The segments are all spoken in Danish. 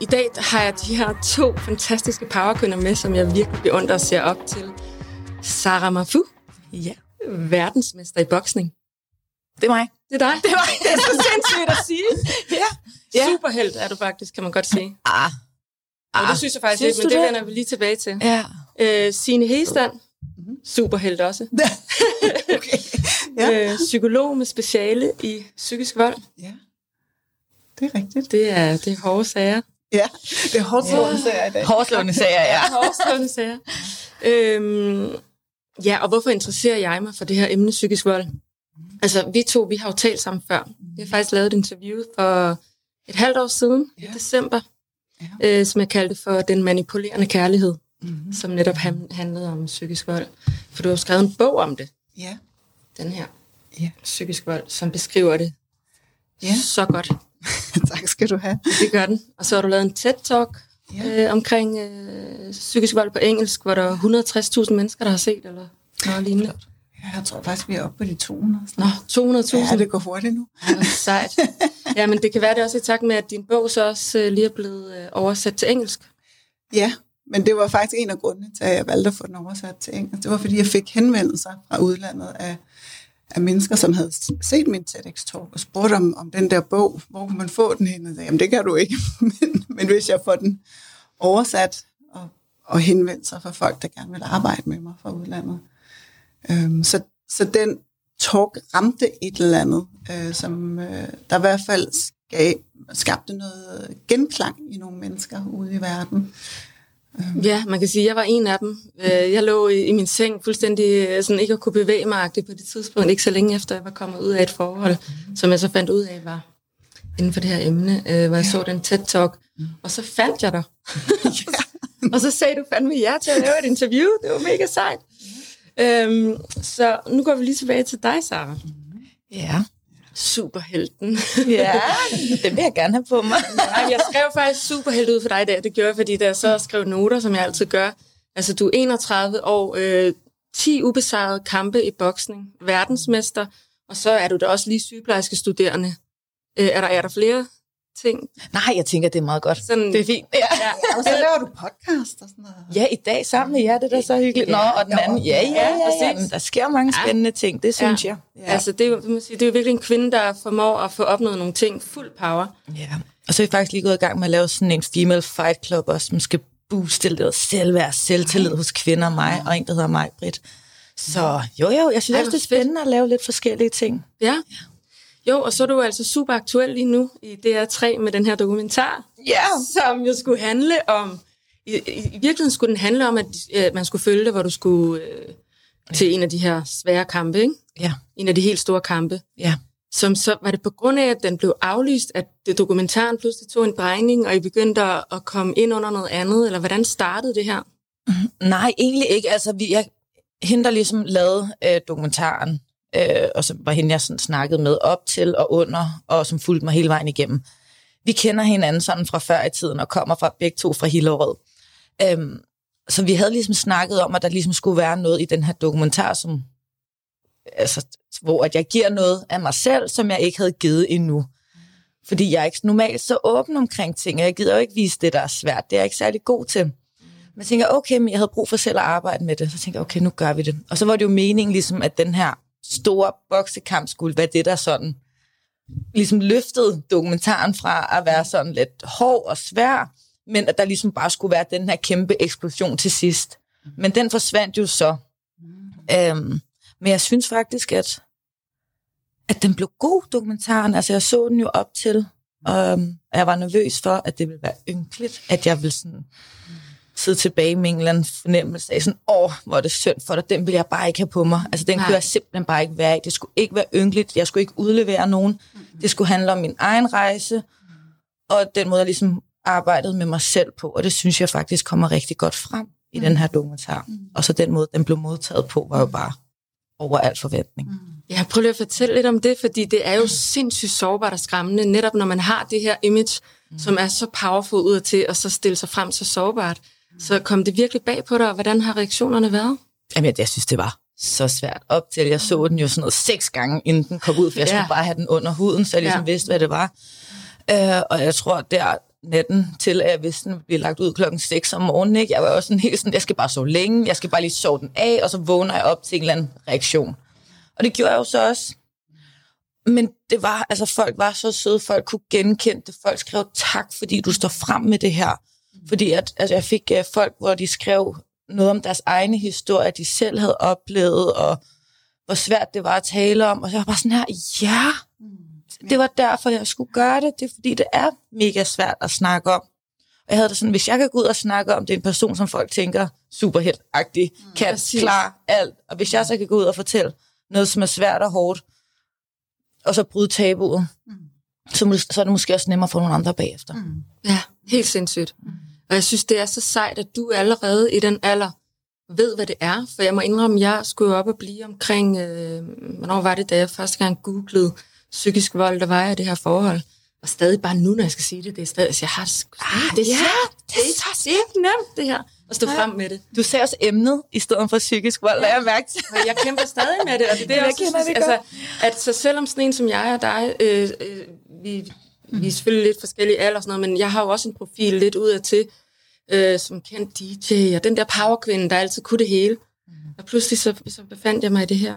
I dag har jeg de her to fantastiske powerkvinder med, som jeg virkelig beundrer og ser op til. Sarah Mafu, Ja, verdensmester i boksning. det er mig. Det er dig. Det er mig. Det er så sindssygt at sige. Ja. Ja. Superhelt er du faktisk, kan man godt sige. Ah. Og det synes jeg faktisk Synes ikke, men det det? vender vi lige tilbage til. Ja. Øh, Signe Hegestand, superhelt også. okay. Ja. Øh, psykolog med speciale i psykisk vold. Ja, det er rigtigt. Det er, det er hårde sager. Ja, det er hårdt slående sager i dag. Hårdslående sager, ja. Hårdslående sager. Øhm, ja, og hvorfor interesserer jeg mig for det her emne psykisk vold? Altså, vi to, vi har jo talt sammen før. Vi har faktisk lavet et interview for et halvt år siden, ja. i december, Ja. øh, som jeg kaldte for Den manipulerende kærlighed, Mm-hmm. som netop ham- handlede om psykisk vold. For du har skrevet en bog om det, Ja, den her, ja. psykisk vold, som beskriver det Ja. så godt. tak skal du have. Det gør den. Og så har du lavet en TED-talk Ja. øh, omkring øh, psykisk vold på engelsk, hvor der er 160.000 mennesker, der har set, eller noget lignende. Ja, jeg tror faktisk, vi er oppe på de 200. Nå, 200.000. Ja, det går hurtigt nu. Ja, det sejt. Ja, men det kan være det også i takt med, at din bog så også øh, lige er blevet øh, oversat til engelsk. Ja, men det var faktisk en af grundene til, at jeg valgte at få den oversat til engelsk. Det var, fordi jeg fik henvendelser fra udlandet af, af mennesker, som havde set min TEDx-talk og spurgte om, om den der bog, hvor kunne man få den hen? Og sagde, jamen det kan du ikke, men, men hvis jeg får den oversat og, og henvendt sig fra folk, der gerne vil arbejde med mig fra udlandet. Øhm, så, så den talk ramte et eller andet, øh, som øh, der i hvert fald skab, skabte noget genklang i nogle mennesker ude i verden. Ja, man kan sige, at jeg var en af dem. Øh, Jeg lå i i min seng fuldstændig øh, sådan ikke at kunne bevæge mig på det tidspunkt, ikke så længe efter jeg var kommet ud af et forhold, som jeg så fandt ud af var inden for det her emne, øh, hvor jeg så den TED-talk, og så fandt jeg dig. og så sagde du fandme ja til at lave et interview. Det var mega sejt. Øhm, så nu går vi lige tilbage til dig, Sara. Ja. Superhelten. Ja, det vil jeg gerne have på mig. Ej, jeg skrev faktisk superhelt ud for dig i dag. Det gjorde jeg, fordi da jeg så skrev noter, som jeg altid gør. Altså, du er 31 år, øh, 10 ubesejrede kampe i boksning, verdensmester, og så er du da også lige sygeplejerske studerende. Øh, er, der, er der flere ting? Nej, jeg tænker, det er meget godt. Sådan, Det er fint. Ja. Ja, Og så laver du podcast og sådan noget. Ja, i dag sammen med jer, det er da så hyggeligt. Nå, og den anden, ja, ja, ja, ja, præcis. men der sker mange spændende ting, det synes Ja. jeg. ja. Altså, det er, jo, det, må sige, det er jo virkelig en kvinde, der formår at få opnået nogle ting fuld power. Ja. Og så er vi faktisk lige gået i gang med at lave sådan en female fight club også, som skal booste lidt selvværd, selvtillid hos kvinder og mig, og en, der hedder mig, Britt. Så jo, jo, jeg synes Ej, også, det er spændende at lave lidt forskellige ting. Ja. Jo, og så er du altså super aktuel lige nu i DR3 med den her dokumentar. Ja. som jo skulle handle om... I, i, i virkeligheden skulle den handle om, at øh, man skulle følge det, hvor du skulle øh, til en af de her svære kampe, ikke? Ja, En af de helt store kampe. ja. Som så var det på grund af, at den blev aflyst, at det dokumentaren pludselig tog en drejning, og I begyndte at, at komme ind under noget andet, eller hvordan startede det her? Nej, egentlig ikke. Altså, vi, jeg, hende, der ligesom lavede øh, dokumentaren, øh, og som var hende, jeg sådan snakkede med op til og under, og som fulgte mig hele vejen igennem. Vi kender hinanden sådan fra før i tiden, og kommer fra begge to fra Hillerød. Øhm, så vi havde ligesom snakket om, at der ligesom skulle være noget i den her dokumentar, som, altså, hvor at jeg giver noget af mig selv, som jeg ikke havde givet endnu. Fordi jeg er ikke normalt så åben omkring ting, og jeg gider jo ikke vise det, der er svært. Det er jeg ikke særlig god til. Men jeg tænker, okay, men jeg havde brug for selv at arbejde med det. Så tænker jeg, okay, nu gør vi det. Og så var det jo meningen, ligesom, at den her store boksekamp skulle være det, der sådan ligesom løftede dokumentaren fra at være sådan lidt hård og svær, men at der ligesom bare skulle være den her kæmpe eksplosion til sidst. Men den forsvandt jo så. Øhm, men jeg synes faktisk, at, at den blev god, dokumentaren. Altså, jeg så den jo op til, um, og jeg var nervøs for, at det ville være ynkeligt, at jeg ville sådan sidde tilbage med en eller anden fornemmelse af sådan, åh, hvor er det synd for dig, den vil jeg bare ikke have på mig. Altså, den Nej. kunne jeg simpelthen bare ikke være i. Det skulle ikke være ynkeligt, jeg skulle ikke udlevere nogen. Det skulle handle om min egen rejse, og den måde, jeg ligesom arbejdede med mig selv på, og det synes jeg faktisk kommer rigtig godt frem i den her dokumentar. Og så den måde, den blev modtaget på, var jo bare over al forventning. Ja, prøv lige at fortælle lidt om det, fordi det er jo sindssygt sårbart og skræmmende, netop når man har det her image, mm. som er så powerful ud til, og så stille sig frem så sårbart. Så kom det virkelig bag på dig, og hvordan har reaktionerne været? Jamen, jeg, synes, det var så svært op til. Jeg så den jo sådan noget seks gange, inden den kom ud, for jeg Ja. skulle bare have den under huden, så jeg ligesom Ja. vidste, hvad det var. Øh, og jeg tror, der, natten til, at jeg vidste, den blev lagt ud klokken 6 om morgenen. Ikke? Jeg var også sådan helt sådan, jeg skal bare sove længe, jeg skal bare lige sove den af, og så vågner jeg op til en eller anden reaktion. Og det gjorde jeg jo så også. Men det var, altså folk var så søde, folk kunne genkende det, folk skrev tak, fordi du står frem med det her. Fordi at, altså, jeg fik uh, folk, hvor de skrev noget om deres egne historier, de selv havde oplevet, og hvor svært det var at tale om. Og jeg var bare sådan her, ja, det var derfor, jeg skulle gøre det. Det er fordi, det er mega svært at snakke om. Og jeg havde det sådan, hvis jeg kan gå ud og snakke om, det er en person, som folk tænker superheltagtig, mm, kan præcis. klare alt. Og hvis jeg så kan gå ud og fortælle noget, som er svært og hårdt, og så bryde tabuet, mm. så, så er det måske også nemmere for nogle andre bagefter. Mm. Ja, helt sindssygt. Mm. Og jeg synes, det er så sejt, at du allerede i den alder ved, hvad det er. For jeg må indrømme, at jeg skulle op og blive omkring, øh, hvornår var det, da jeg første gang googlede psykisk vold, der var jeg det her forhold. Og stadig bare nu, når jeg skal sige det, det er stadig, altså, jeg har det, ah, det, er, ja, det, er, så nemt, det her, at stå frem med det. Du ser også emnet i stedet for psykisk vold, ja. jeg mærke til. Og jeg kæmper stadig med det, og det er det, jeg, jeg synes, det altså, at så selvom sådan en som jeg og dig, øh, øh, vi, vi er selvfølgelig lidt forskellige alder og sådan noget, men jeg har jo også en profil lidt ud af til, øh, som kendt DJ, og den der powerkvinde, der altid kunne det hele. Og pludselig så, så befandt jeg mig i det her.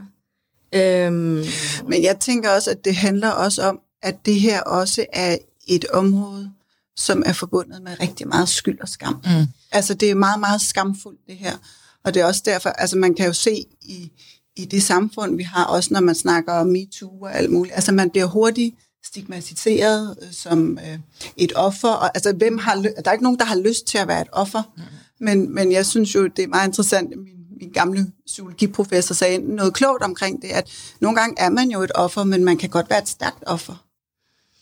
Øhm. Men jeg tænker også, at det handler også om, at det her også er et område, som er forbundet med rigtig meget skyld og skam. Mm. Altså det er meget, meget skamfuldt det her. Og det er også derfor, altså man kan jo se i, i det samfund, vi har, også når man snakker om MeToo og alt muligt, altså man bliver hurtigt stigmatiseret øh, som øh, et offer. Og, altså, hvem har, der er ikke nogen, der har lyst til at være et offer. Mm. Men, men jeg synes jo, det er meget interessant, min, min gamle psykologiprofessor sagde noget klogt omkring det, at nogle gange er man jo et offer, men man kan godt være et stærkt offer.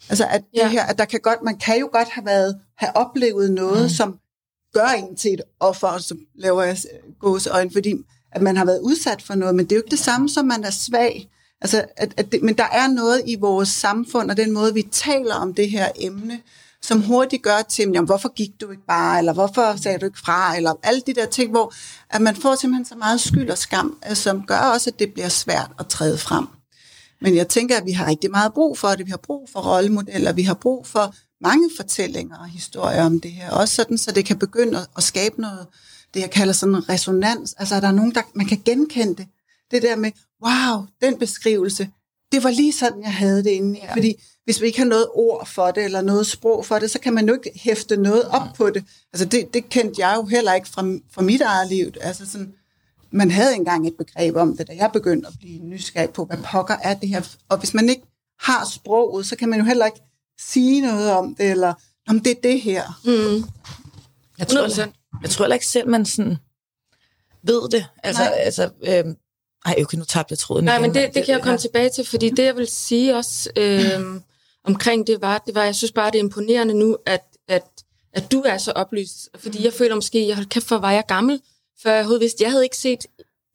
Altså at ja. det her, at der kan godt, man kan jo godt have været, have oplevet noget, mm. som gør en til et offer, og så laver jeg gåseøjne, fordi at man har været udsat for noget, men det er jo ikke det samme som, man er svag. Altså, at, at det, men der er noget i vores samfund, og den måde, vi taler om det her emne, som hurtigt gør til, jamen, hvorfor gik du ikke bare, eller hvorfor sagde du ikke fra, eller alle de der ting, hvor at man får simpelthen så meget skyld og skam, øh, som gør også, at det bliver svært at træde frem. Men jeg tænker, at vi har rigtig meget brug for det. Vi har brug for rollemodeller, vi har brug for mange fortællinger og historier om det her. Også sådan, så det kan begynde at skabe noget, det jeg kalder sådan en resonans. Altså, er der nogen, der man kan genkende det. Det der med, wow, den beskrivelse, det var lige sådan, jeg havde det inde Ja. Fordi hvis vi ikke har noget ord for det, eller noget sprog for det, så kan man jo ikke hæfte noget op på det. Altså det, det kendte jeg jo heller ikke fra, fra mit eget liv. Altså sådan, man havde engang et begreb om det, da jeg begyndte at blive nysgerrig på, hvad pokker er det her. Og hvis man ikke har sproget, så kan man jo heller ikke sige noget om det, eller om det er det her. Mm. Jeg, tror, jeg, jeg tror heller ikke selv, man sådan ved det. Altså, altså øh, ej, okay, nu tabte jeg tråden Nej, igen. men det, det kan jeg komme ja. tilbage til, fordi det, jeg vil sige også øh, omkring det var, det var, jeg synes bare, det er imponerende nu, at, at, at du er så oplyst. Fordi jeg føler måske, jeg holdt kæft for, var jeg gammel, før jeg overhovedet vidste. Jeg havde ikke set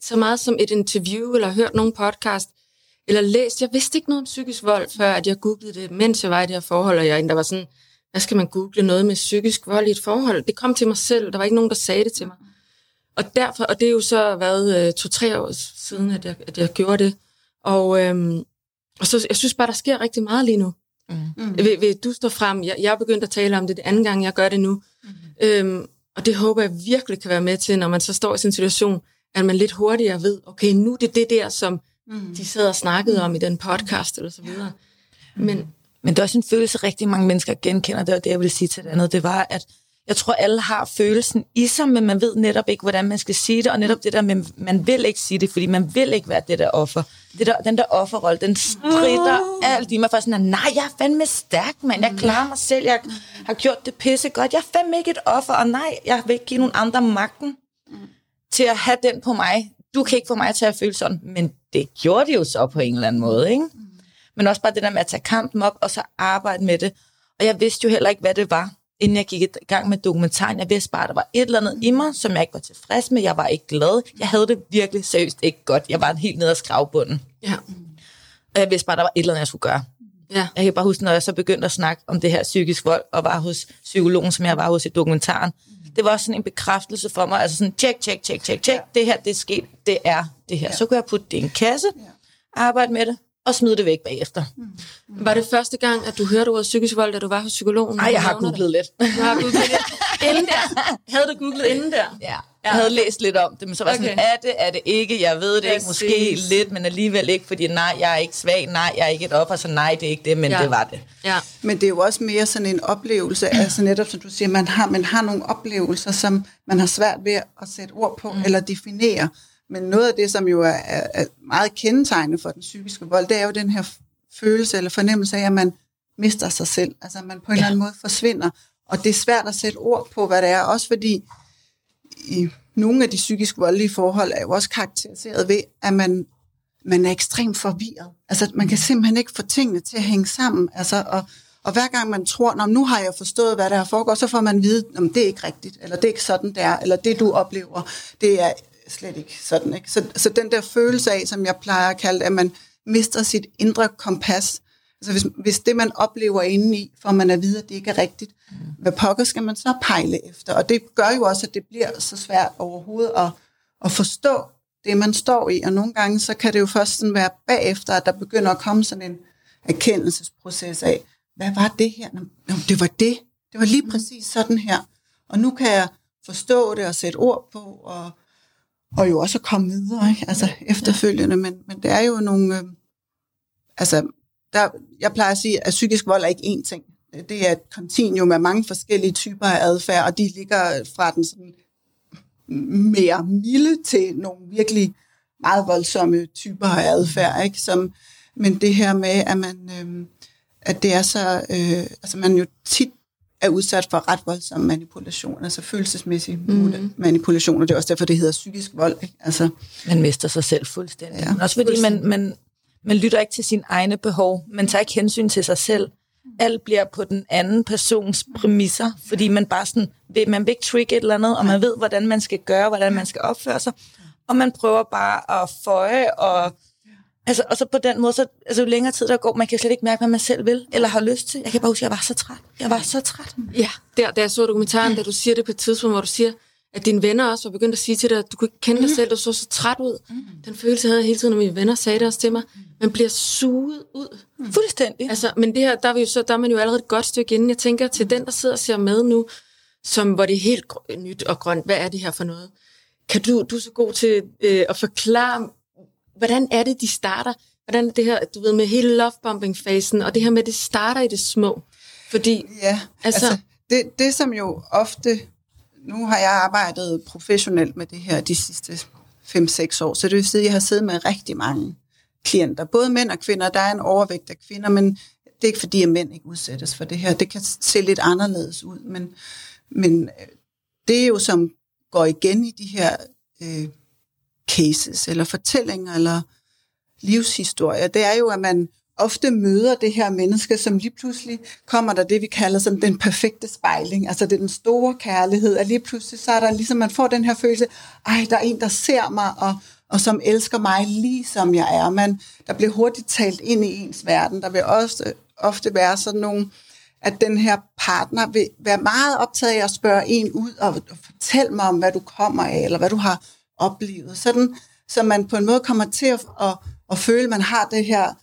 så meget som et interview, eller hørt nogen podcast, eller læst. Jeg vidste ikke noget om psykisk vold, før at jeg googlede det, mens jeg var i det her forhold, og jeg der var sådan, hvad skal man google noget med psykisk vold i et forhold? Det kom til mig selv, der var ikke nogen, der sagde det til mig. Og derfor, og det er jo så været øh, to-tre år siden, at jeg, at jeg gjorde det. Og, øhm, og så, jeg synes bare, der sker rigtig meget lige nu. Mm. Vil, vil du stå frem? Jeg, jeg er begyndt at tale om det, det anden gang, jeg gør det nu. Mm. Øhm, og det håber jeg virkelig kan være med til, når man så står i sin situation, at man lidt hurtigere ved, okay, nu er det det der, som mm. de sad og snakkede om i den podcast, eller så videre. Men, Men det er også en følelse, rigtig mange mennesker genkender, det var det, jeg vil sige til det andet, det var, at jeg tror, alle har følelsen i sig, men man ved netop ikke, hvordan man skal sige det, og netop det der med, man vil ikke sige det, fordi man vil ikke være det der offer. Det der, den der offerrolle, den strider oh. alt i mig for sådan, at nej, jeg er fandme stærk, mand. Jeg klarer mig selv, jeg har gjort det pisse godt. Jeg er fandme ikke et offer, og nej, jeg vil ikke give nogen andre magten til at have den på mig. Du kan ikke få mig til at føle sådan, men det gjorde det jo så på en eller anden måde, ikke? Men også bare det der med at tage kampen op, og så arbejde med det. Og jeg vidste jo heller ikke, hvad det var inden jeg gik i gang med dokumentaren. Jeg vidste bare, at der var et eller andet i mig, som jeg ikke var tilfreds med. Jeg var ikke glad. Jeg havde det virkelig seriøst ikke godt. Jeg var helt nede af skravbunden. Ja. Og jeg vidste bare, at der var et eller andet, jeg skulle gøre. Ja. Jeg kan bare huske, når jeg så begyndte at snakke om det her psykisk vold, og var hos psykologen, som jeg var hos i dokumentaren. Det var også sådan en bekræftelse for mig. Altså sådan, tjek, tjek, tjek, tjek, tjek. Det her, det er sket. Det er det her. Så kunne jeg putte det i en kasse, arbejde med det, og smide det væk bagefter. Mm. Var det første gang, at du hørte ordet psykisk vold, da du var hos psykologen? Nej, jeg har googlet lidt. Du har googlet lidt. Inden der. Havde du googlet inden der? Ja. Jeg havde læst lidt om det, men så var okay. sådan, er det, er det ikke, jeg ved det ikke, måske lidt, men alligevel ikke, fordi nej, jeg er ikke svag, nej, jeg er ikke et offer, så nej, det er ikke det, men ja. det var det. Ja. Men det er jo også mere sådan en oplevelse, altså netop som du siger, man har, man har nogle oplevelser, som man har svært ved at sætte ord på, mm. eller definere. Men noget af det, som jo er, er meget kendetegnende for den psykiske vold, det er jo den her følelse eller fornemmelse af, at man mister sig selv. Altså man på en ja. eller anden måde forsvinder. Og det er svært at sætte ord på, hvad det er. Også fordi i nogle af de psykisk voldelige forhold er jo også karakteriseret ved, at man, man er ekstremt forvirret. Altså man kan simpelthen ikke få tingene til at hænge sammen. Altså, og, og hver gang man tror, Nå, nu har jeg forstået, hvad der har foregået, så får man at vide, at det er ikke rigtigt, eller det er ikke sådan, det er, eller det du oplever, det er slet ikke sådan. Ikke? Så, så den der følelse af, som jeg plejer at kalde det, at man mister sit indre kompas, altså hvis, hvis det, man oplever indeni, får man at vide, at det ikke er rigtigt, hvad pokker skal man så pejle efter? Og det gør jo også, at det bliver så svært overhovedet at, at forstå det, man står i. Og nogle gange, så kan det jo først sådan være bagefter, at der begynder at komme sådan en erkendelsesproces af, hvad var det her? Nå, det var det. Det var lige præcis sådan her. Og nu kan jeg forstå det og sætte ord på, og og jo også at komme videre, ikke? altså efterfølgende, men, men det er jo nogle, øh, altså, der, jeg plejer at sige, at psykisk vold er ikke én ting. Det er et kontinuum af mange forskellige typer af adfærd, og de ligger fra den sådan mere milde til nogle virkelig meget voldsomme typer af adfærd, ikke? Som, men det her med, at man, øh, at det er så, øh, altså man jo tit er udsat for ret voldsom manipulation, altså følelsesmæssig mm. manipulation, og det er også derfor, det hedder psykisk vold. Ikke? Altså, man mister sig selv fuldstændig. Ja, Men også fordi man, man, man lytter ikke til sine egne behov, man tager ikke hensyn til sig selv. Alt bliver på den anden persons præmisser, fordi man bare sådan, man vil ikke trigge et eller andet, og man ved, hvordan man skal gøre, hvordan man skal opføre sig, og man prøver bare at føje og Altså, og så på den måde, så, altså jo længere tid der går, man kan slet ikke mærke, hvad man selv vil, eller har lyst til. Jeg kan bare huske, at jeg var så træt. Jeg var så træt. Ja, der, da jeg så dokumentaren, da du siger det på et tidspunkt, hvor du siger, at dine venner også var begyndt at sige til dig, at du kunne ikke kende dig mm. selv, du så så træt ud. Mm. Den følelse havde jeg hele tiden, når mine venner sagde det også til mig. Man bliver suget ud. Mm. Fuldstændig. Altså, men det her, der er, vi jo så, der er man jo allerede et godt stykke inden. Jeg tænker til den, der sidder og ser med nu, som, hvor det er helt nyt og grønt. Hvad er det her for noget? Kan du, du er så god til øh, at forklare, hvordan er det, de starter? Hvordan er det her, du ved, med hele lovebombing-fasen, og det her med, at det starter i det små? Fordi, ja, altså, altså det, det som jo ofte, nu har jeg arbejdet professionelt med det her de sidste 5-6 år, så det vil sige, at jeg har siddet med rigtig mange klienter, både mænd og kvinder. Der er en overvægt af kvinder, men det er ikke fordi, at mænd ikke udsættes for det her. Det kan se lidt anderledes ud, men, men øh, det er jo som går igen i de her øh, cases, eller fortællinger, eller livshistorier, det er jo, at man ofte møder det her menneske, som lige pludselig kommer der det, vi kalder som den perfekte spejling. Altså det er den store kærlighed, at lige pludselig så er der ligesom, man får den her følelse, ej, der er en, der ser mig, og, og som elsker mig lige som jeg er. Man, der bliver hurtigt talt ind i ens verden. Der vil også ofte være sådan nogle, at den her partner vil være meget optaget af at spørge en ud og, og fortælle mig om, hvad du kommer af, eller hvad du har oplevet. Sådan, så man på en måde kommer til at, at og føle, at man har det her,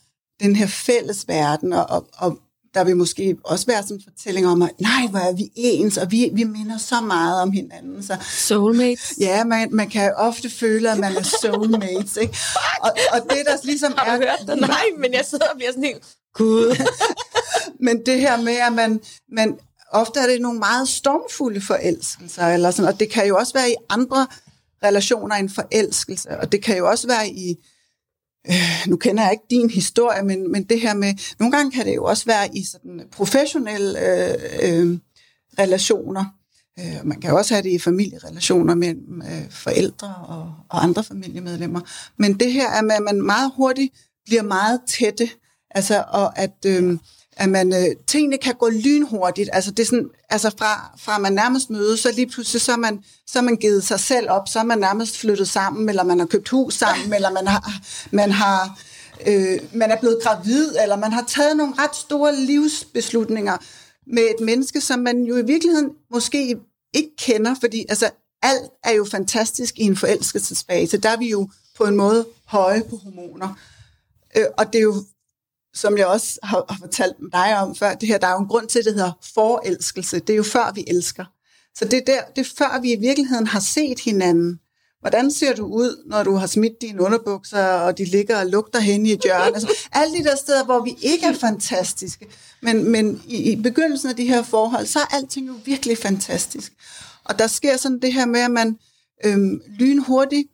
den her fælles verden, og, og, og der vil måske også være sådan en fortælling om, at nej, hvor er vi ens, og vi, vi minder så meget om hinanden. Så, soulmates? Ja, man, man kan ofte føle, at man er soulmates. Ikke? Og, og det, der ligesom Har du er, hørt det? Nej, men jeg sidder og bliver sådan helt, gud. men det her med, at man, man, ofte er det nogle meget stormfulde forelskelser, eller sådan, og det kan jo også være i andre relationer en forelskelse, og det kan jo også være i øh, nu kender jeg ikke din historie, men, men det her med, nogle gange kan det jo også være i sådan professionelle øh, øh, relationer. Øh, man kan jo også have det i familierelationer mellem øh, forældre og, og andre familiemedlemmer. Men det her er med, at man meget hurtigt bliver meget tætte, altså, og at... Øh, at man, øh, tingene kan gå lynhurtigt. Altså, det er sådan, altså fra, fra man nærmest mødes, så lige pludselig så er, man, så er man givet sig selv op, så er man nærmest flyttet sammen, eller man har købt hus sammen, eller man har, man har øh, man er blevet gravid, eller man har taget nogle ret store livsbeslutninger med et menneske, som man jo i virkeligheden måske ikke kender, fordi altså, alt er jo fantastisk i en forelskelsesfase. Der er vi jo på en måde høje på hormoner. Øh, og det er jo som jeg også har, har fortalt dig om før, det her, der er jo en grund til, at det hedder forelskelse. Det er jo før, vi elsker. Så det er, der, det er før, vi i virkeligheden har set hinanden. Hvordan ser du ud, når du har smidt dine underbukser, og de ligger og lugter hen i et hjørne? Altså, alle de der steder, hvor vi ikke er fantastiske. Men, men i, i begyndelsen af de her forhold, så er alting jo virkelig fantastisk. Og der sker sådan det her med, at man øhm, lynhurtigt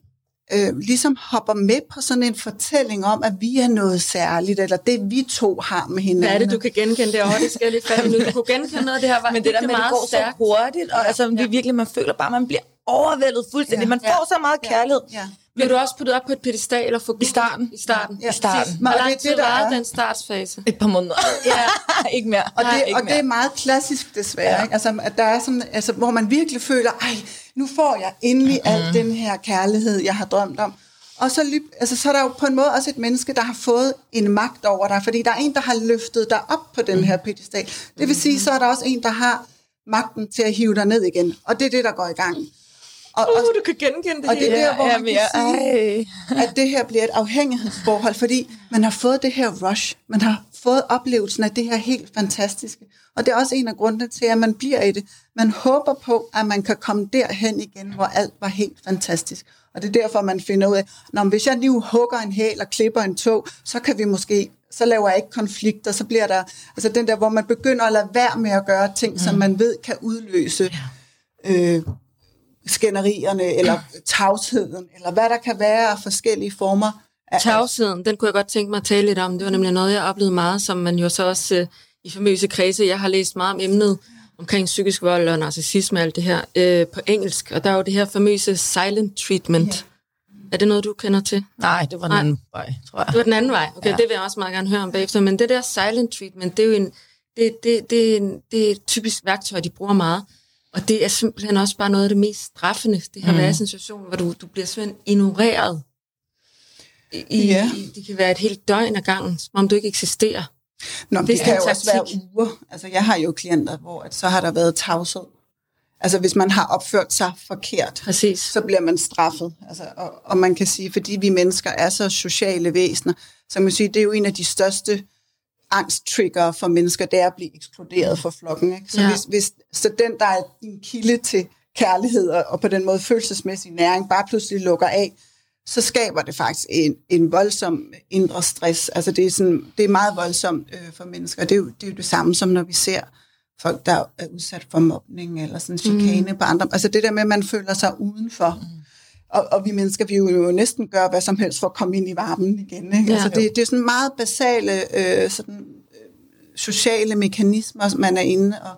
øh, ligesom hopper med på sådan en fortælling om, at vi er noget særligt, eller det vi to har med hinanden. Hvad er det, du kan genkende derovre? Det skal jeg lige fat nu. Du kunne genkende noget af det her. Var Men det der med, meget det går stærkt. så hurtigt, og altså, ja. virkelig, man føler bare, man bliver overvældet fuldstændig. Ja. Man får så meget kærlighed. Ja. Bliver du også puttet op på et pedestal og få I starten. I starten. Ja. I starten. Hvor det er lang tid det, der var er. den startsfase? Et par måneder. Ja. ikke mere. Og, Nej, det, ikke og det er meget klassisk desværre, Ja. ikke? Altså, at der er sådan, altså, hvor man virkelig føler, ej, nu får jeg endelig mm. al den her kærlighed, jeg har drømt om. Og så, altså, så er der jo på en måde også et menneske, der har fået en magt over dig, fordi der er en, der har løftet dig op på den her pedestal. Det vil sige, så er der også en, der har magten til at hive dig ned igen. Og det er det, der går i gang. Og, og, Uh, du kan genkende det og det er der, hvor ja, man kan sige, ej. at det her bliver et afhængighedsforhold, fordi man har fået det her rush, man har fået oplevelsen af det her helt fantastiske. Og det er også en af grundene til, at man bliver i det. Man håber på, at man kan komme derhen igen, hvor alt var helt fantastisk. Og det er derfor, man finder ud af, Nå, men hvis jeg nu hugger en hæl og klipper en tog, så kan vi måske, så laver jeg ikke konflikter, så bliver der, altså den der, hvor man begynder at lade være med at gøre ting, mm. som man ved kan udløse øh, skænderierne, eller tavsheden, eller hvad der kan være af forskellige former. Af, Tavsheden, den kunne jeg godt tænke mig at tale lidt om. Det var nemlig noget, jeg oplevede meget, som man jo så også øh, i famøse kredse, jeg har læst meget om emnet omkring psykisk vold og narcissisme og alt det her øh, på engelsk. Og der er jo det her famøse silent treatment. Ja. Er det noget, du kender til? Nej, det var den Nej. anden vej, tror jeg. Det var den anden vej. Okay, Ja. det vil jeg også meget gerne høre om bagefter. Men det der silent treatment, det er jo en, det, det, det, er det er et typisk værktøj, de bruger meget. Og det er simpelthen også bare noget af det mest straffende. Det her mm. være i en situation, hvor du, du bliver simpelthen ignoreret. I, Ja. i, det kan være et helt døgn ad gangen, som om du ikke eksisterer. Nå, det, Det kan jo en også være taktik. uger. Altså, jeg har jo klienter, hvor at så har der været tavshed. Altså, hvis man har opført sig forkert, Præcis. så bliver man straffet. Altså, og, og man kan sige, fordi vi mennesker er så sociale væsener, så man kan sige, det er jo en af de største angsttrigger for mennesker, det er at blive ekskluderet fra flokken. Ikke? Så, Ja. hvis, hvis, så den, der er din kilde til kærlighed og, og på den måde følelsesmæssig næring, bare pludselig lukker af, så skaber det faktisk en, en voldsom indre stress. Altså det er, sådan, det er meget voldsomt øh, for mennesker. Det er, jo, det er jo det samme som når vi ser folk, der er udsat for mobning eller sådan chikane mm. på andre. Altså det der med, at man føler sig udenfor. Mm. Og, og vi mennesker, vi jo, næsten gør hvad som helst for at komme ind i varmen igen. Ikke? Ja. Altså det, det er sådan meget basale øh, sådan, øh, sociale mekanismer, man er inde og,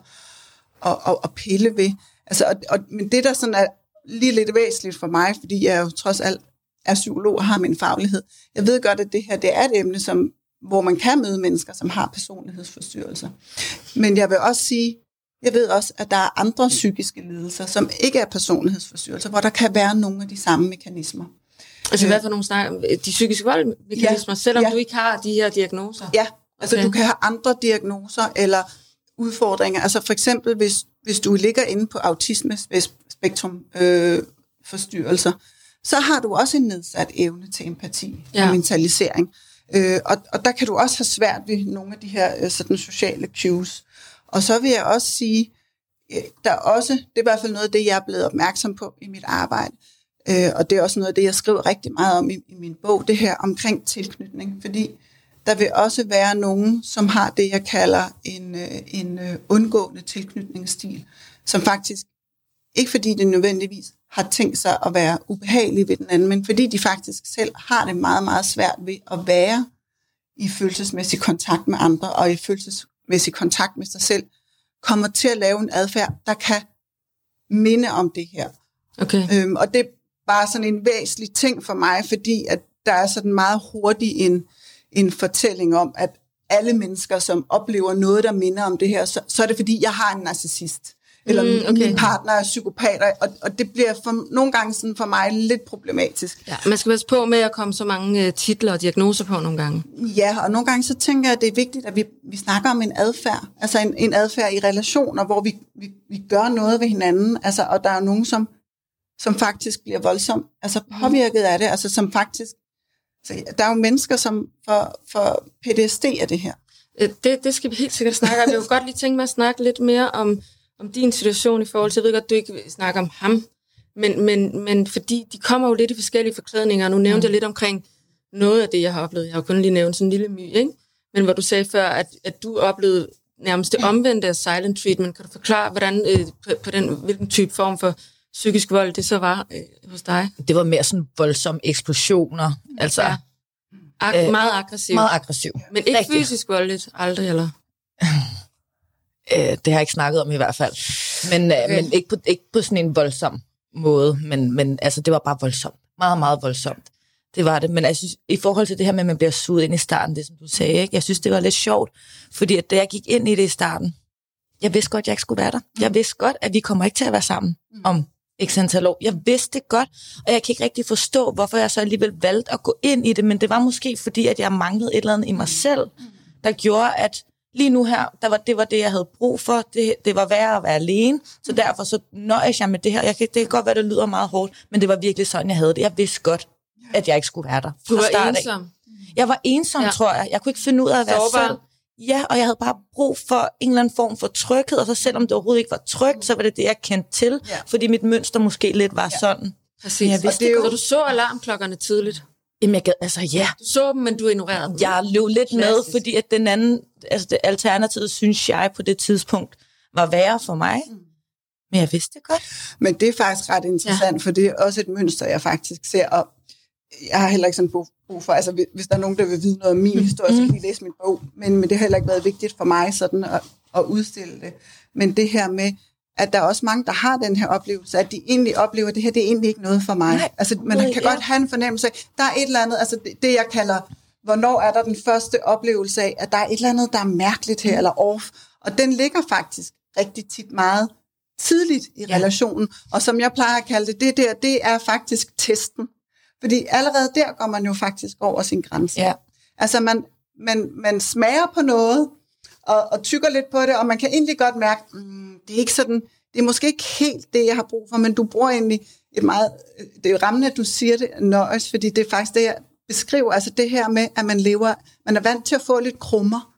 og, og, og pille ved. Altså, og, og, men det, der sådan er lige lidt væsentligt for mig, fordi jeg jo trods alt er psykolog og har min faglighed, jeg ved godt, at det her det er et emne, som, hvor man kan møde mennesker, som har personlighedsforstyrrelser. Men jeg vil også sige, jeg ved også, at der er andre psykiske lidelser, som ikke er personlighedsforstyrrelser, hvor der kan være nogle af de samme mekanismer. Altså Øh. hvad for nogle snakker? De psykiske voldmekanismer, Ja, selvom ja. du ikke har de her diagnoser? Ja, altså Okay. du kan have andre diagnoser eller udfordringer. Altså for eksempel, hvis, hvis du ligger inde på autisme-spektrum øh, forstyrrelser, så har du også en nedsat evne til empati. Ja. og mentalisering. Øh, og, og der kan du også have svært ved nogle af de her øh, sådan sociale cues. Og så vil jeg også sige, øh, der er også, det er i hvert fald noget af det, jeg er blevet opmærksom på i mit arbejde, øh, og det er også noget af det, jeg skriver rigtig meget om i, i min bog, det her omkring tilknytning, fordi der vil også være nogen, som har det, jeg kalder en, øh, en øh, undgående tilknytningsstil, som faktisk, ikke fordi det nødvendigvis har tænkt sig at være ubehagelige ved den anden, men fordi de faktisk selv har det meget, meget svært ved at være i følelsesmæssig kontakt med andre, og i følelsesmæssig kontakt med sig selv, kommer til at lave en adfærd, der kan minde om det her. Okay. Øhm, og det er bare sådan en væsentlig ting for mig, fordi at der er sådan meget hurtigt en, en fortælling om, at alle mennesker, som oplever noget, der minder om det her, så, så er det fordi, jeg har en narcissist. Eller Mm, mm, okay. min partner er psykopat, og, og det bliver for, nogle gange sådan for mig lidt problematisk. Ja, man skal passe på med at komme så mange øh, titler og diagnoser på nogle gange. Ja, og nogle gange så tænker jeg, at det er vigtigt, at vi, vi snakker om en adfærd. Altså en, en adfærd i relationer, hvor vi, vi, vi gør noget ved hinanden. Altså, og der er nogen, som, som faktisk bliver voldsomt altså påvirket af det. Altså som faktisk Så der er jo mennesker, som får, får PTSD af det her. Øh, Det, det skal vi helt sikkert snakke om. Jeg kunne godt lige tænke mig at snakke lidt mere om, om din situation i forhold til, jeg ved godt, du ikke vil snakke om ham, men, men, men fordi de kommer jo lidt i forskellige forklædninger, nu nævnte jeg lidt omkring noget af det, jeg har oplevet. Jeg har jo kun lige nævnt sådan en lille my, ikke? Men hvor du sagde før, at, at du oplevede nærmest det omvendte af silent treatment. Kan du forklare, hvordan, øh, på, på den, hvilken type form for psykisk vold det så var øh, hos dig? Det var mere sådan voldsomme eksplosioner. Altså Ja. ja. Ag- Øh, meget aggressiv. meget aggressiv. men ikke Rigtig. fysisk voldeligt, aldrig, eller? Øh, det har jeg ikke snakket om i hvert fald. Men, okay. Okay. men ikke, på, ikke på sådan en voldsom måde. Men, men altså, det var bare voldsomt. Meget, meget voldsomt. Det var det. Men jeg synes, i forhold til det her med, at man bliver suget ind i starten, det som du sagde, ikke? jeg synes, det var lidt sjovt. Fordi at da jeg gik ind i det i starten, jeg vidste godt, at jeg ikke skulle være der. Jeg vidste godt, at vi kommer ikke til at være sammen om x antal år. Jeg vidste det godt, og jeg kan ikke rigtig forstå, hvorfor jeg så alligevel valgte at gå ind i det, men det var måske fordi, at jeg manglede et eller andet i mig selv, der gjorde, at lige nu her, der var, det var det, jeg havde brug for. Det, det var værd at være alene, så derfor så nøjes jeg med det her. Jeg kan, det kan godt være, det lyder meget hårdt, men det var virkelig sådan, jeg havde det. Jeg vidste godt, at jeg ikke skulle være der. Du var af. ensom. Jeg var ensom, Ja. ja. tror jeg. Jeg kunne ikke finde ud af at være Sårbar. selv. Ja, og jeg havde bare brug for en eller anden form for tryghed, og så selvom det overhovedet ikke var trygt, så var det det, jeg kendte til, Ja. fordi mit mønster måske lidt var sådan. Præcis. Jeg Og vidste det det jo... jo- Så du så alarmklokkerne tidligt? Jamen, jeg gad, altså ja, Du så dem, men du ignorerede dem? jeg løb lidt med, Klassisk. fordi at den anden, altså det alternativ, synes jeg på det tidspunkt, var værre for mig. Men jeg vidste det godt. Men det er faktisk ret interessant, ja. for det er også et mønster, jeg faktisk ser, og jeg har heller ikke sådan brug for, altså hvis- der er nogen, der vil vide noget om min historie, så kan de læse min bog, men, men det har heller ikke været vigtigt for mig sådan at, at udstille det. Men det her med, at der er også mange, der har den her oplevelse, at de egentlig oplever, at det her det er egentlig ikke noget for mig. Nej, altså man nej, kan ja. godt have en fornemmelse af, der er et eller andet, altså det, det jeg kalder, hvornår er der den første oplevelse af, at der er et eller andet, der er mærkeligt her, eller off, og den ligger faktisk rigtig tit meget tidligt i Ja. relationen. Og som jeg plejer at kalde det, det der, det er faktisk testen. Fordi allerede der går man jo faktisk over sin grænse. Ja. Altså man, man, man smager på noget, og, og tykker lidt på det, og man kan egentlig godt mærke, mm, det er ikke sådan, det er måske ikke helt det, jeg har brug for, men du bruger egentlig et meget, øh, det er jo rammende, at du siger det, nøjes, fordi det er faktisk det, jeg beskriver, altså det her med, at man lever, man er vant til at få lidt krummer,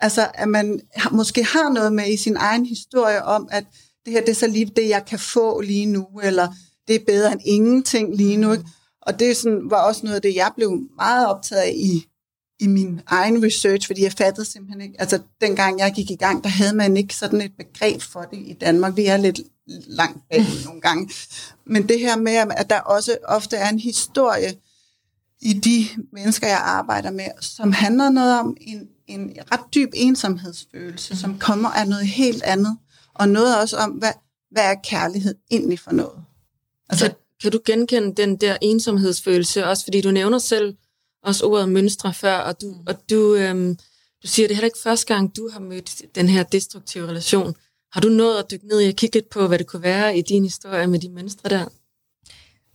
Altså, at man har, måske har noget med i sin egen historie om, at det her det er så lige det, jeg kan få lige nu, eller det er bedre end ingenting lige nu. Ikke? Og det sådan, var også noget af det, jeg blev meget optaget af i, i min egen research, fordi jeg fattede simpelthen ikke, altså dengang jeg gik i gang, der havde man ikke sådan et begreb for det i Danmark. Vi er lidt langt bag nogle gange. Men det her med, at der også ofte er en historie i de mennesker, jeg arbejder med, som handler noget om en, en ret dyb ensomhedsfølelse, som kommer af noget helt andet, og noget også om, hvad, hvad er kærlighed egentlig for noget? Altså, kan, kan du genkende den der ensomhedsfølelse, også fordi du nævner selv også ordet mønstre før, og du, og du, øhm, du siger, det er heller ikke første gang, du har mødt den her destruktive relation. Har du nået at dykke ned i og kigge lidt på, hvad det kunne være i din historie med de mønstre der?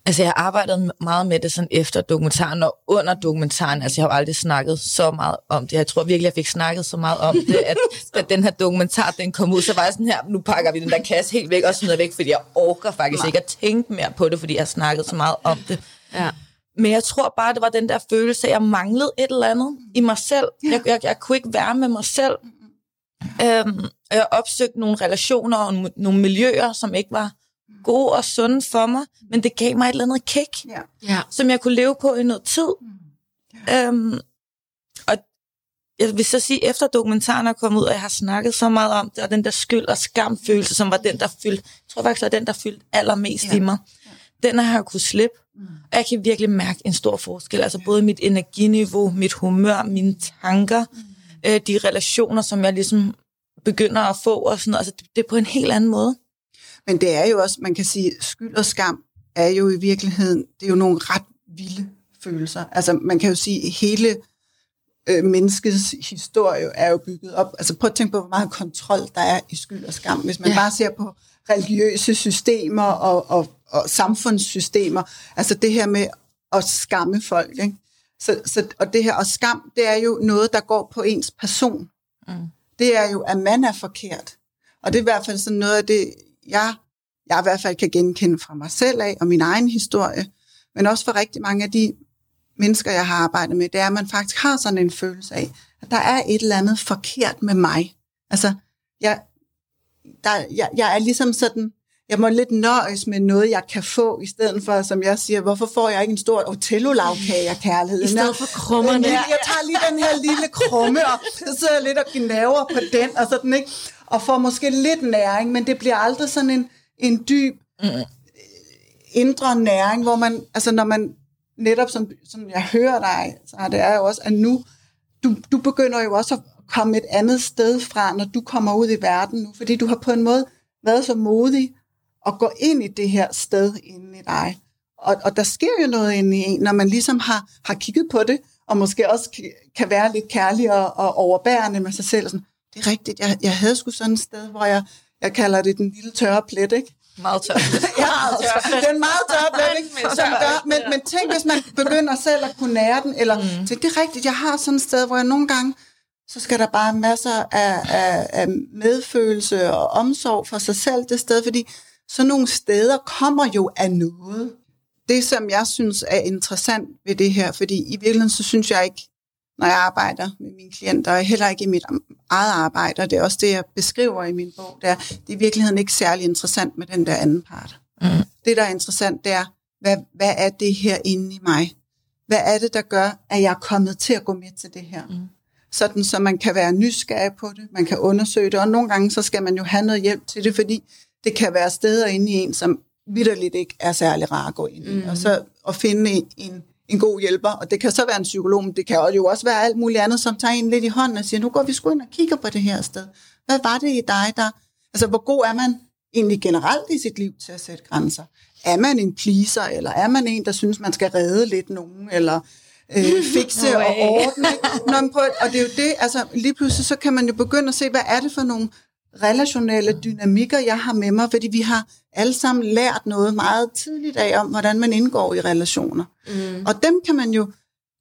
Altså, jeg har arbejdet meget med det sådan efter dokumentaren og under dokumentaren. Altså, jeg har jo aldrig snakket så meget om det. Jeg tror virkelig, jeg fik snakket så meget om det, at da den her dokumentar, den kom ud, så var jeg sådan her, nu pakker vi den der kasse helt væk og smider væk, fordi jeg orker faktisk Nej. ikke at tænke mere på det, fordi jeg har snakket så meget om det. Ja. Men jeg tror bare, det var den der følelse, at jeg manglede et eller andet i mig selv. Jeg, jeg, jeg kunne ikke være med mig selv. Øhm, og jeg opsøgte nogle relationer og nogle miljøer, som ikke var gode og sunde for mig, men det gav mig et eller andet kick, Ja. Ja. som jeg kunne leve på i noget tid. Øhm, og jeg vil så sige, efter dokumentaren er kommet ud, og jeg har snakket så meget om det, og den der skyld og skamfølelse, som var den, der fyldte, jeg tror faktisk, var den, der fyldte allermest Ja. i mig, den har jeg kunne slippe. Mm. Og jeg kan virkelig mærke en stor forskel. Altså både mit energiniveau, mit humør, mine tanker, Mm. øh, de relationer, som jeg ligesom begynder at få, og sådan noget. Altså, det, det er på en helt anden måde. Men det er jo også, man kan sige, skyld og skam er jo i virkeligheden, det er jo nogle ret vilde følelser. Altså man kan jo sige, hele øh, menneskets historie er jo bygget op. Altså prøv at tænke på, hvor meget kontrol der er i skyld og skam. Hvis man ja. bare ser på religiøse systemer og, og, og samfundssystemer, altså det her med at skamme folk. Ikke? Så, så, og det her, og skam, det er jo noget, der går på ens person. Mm. Det er jo, at man er forkert. Og det er i hvert fald sådan noget af det, jeg, jeg i hvert fald kan genkende fra mig selv af, og min egen historie, men også for rigtig mange af de mennesker, jeg har arbejdet med, det er, at man faktisk har sådan en følelse af, at der er et eller andet forkert med mig. Altså, jeg, der, jeg, jeg er ligesom sådan, jeg må lidt nøjes med noget, jeg kan få, i stedet for, som jeg siger, hvorfor får jeg ikke en stor Otello-lavkage af kærlighed? I stedet for krummerne. Jeg, jeg tager lige den her lille krumme, og så sidder jeg lidt og gnaver på den, og sådan, ikke? Og får måske lidt næring, men det bliver aldrig sådan en, en dyb mm. indre næring, hvor man, altså når man netop, som, som jeg hører dig, så det er jo også, at nu, du, du begynder jo også at komme et andet sted fra, når du kommer ud i verden nu, fordi du har på en måde været så modig at gå ind i det her sted inde i dig. Og, og der sker jo noget inde i en, når man ligesom har, har kigget på det, og måske også kan være lidt kærlig og, og overbærende med sig selv. Sådan, det er rigtigt, jeg, jeg havde sgu sådan et sted, hvor jeg, jeg kalder det den lille tørre plet, ikke? Meget tør. ja, meget tør. Det er en meget tør plet, ikke? Som gør, men, men tænk, hvis man begynder selv at kunne nære den, eller mm. tænk, det er rigtigt, jeg har sådan et sted, hvor jeg nogle gange, så skal der bare masser af, af, af medfølelse og omsorg for sig selv det sted, fordi sådan nogle steder kommer jo af noget. Det, som jeg synes er interessant ved det her, fordi i virkeligheden, så synes jeg ikke, når jeg arbejder med mine klienter, og heller ikke i mit eget arbejde, og det er også det, jeg beskriver i min bog, det er, det er i virkeligheden ikke særlig interessant med den der anden part. Mm. Det, der er interessant, det er, hvad, hvad er det her inde i mig? Hvad er det, der gør, at jeg er kommet til at gå med til det her? Mm. Sådan, så man kan være nysgerrig på det, man kan undersøge det, og nogle gange, så skal man jo have noget hjælp til det, fordi det kan være steder inde i en, som vidderligt ikke er særlig rart at gå ind i. Mm. Og så at finde en, en, en god hjælper, og det kan så være en psykolog, men det kan jo også være alt muligt andet, som tager en lidt i hånden og siger, nu går vi sgu ind og kigger på det her sted. Hvad var det i dig, der... Altså, hvor god er man egentlig generelt i sit liv til at sætte grænser? Er man en pleaser, eller er man en, der synes, man skal redde lidt nogen, eller øh, fikse no og ordne? Nå, men prøv, og det er jo det, altså lige pludselig, så kan man jo begynde at se, hvad er det for nogle relationelle dynamikker, jeg har med mig, fordi vi har alle sammen lært noget meget tidligt af om, hvordan man indgår i relationer. Mm. Og dem kan man jo,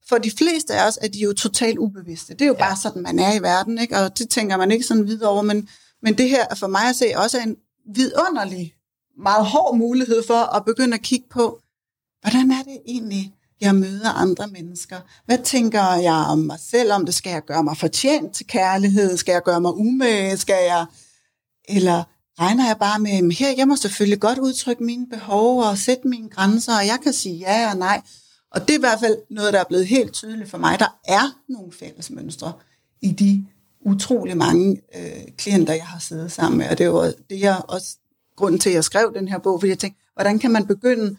for de fleste af os, er de jo totalt ubevidste. Det er jo ja. bare sådan, man er i verden, ikke? og det tænker man ikke sådan videre over, men, men det her er for mig at se også en vidunderlig, meget hård mulighed for at begynde at kigge på, hvordan er det egentlig, jeg møder andre mennesker? Hvad tænker jeg om mig selv? Om det skal jeg gøre mig fortjent til kærlighed? Skal jeg gøre mig umage? Skal jeg eller regner jeg bare med, her jeg må selvfølgelig godt udtrykke mine behov og sætte mine grænser, og jeg kan sige ja og nej. Og det er i hvert fald noget, der er blevet helt tydeligt for mig. Der er nogle fælles mønstre i de utrolig mange øh, klienter, jeg har siddet sammen med. Og det er jo det er også grunden til, at jeg skrev den her bog, fordi jeg tænkte, hvordan kan man begynde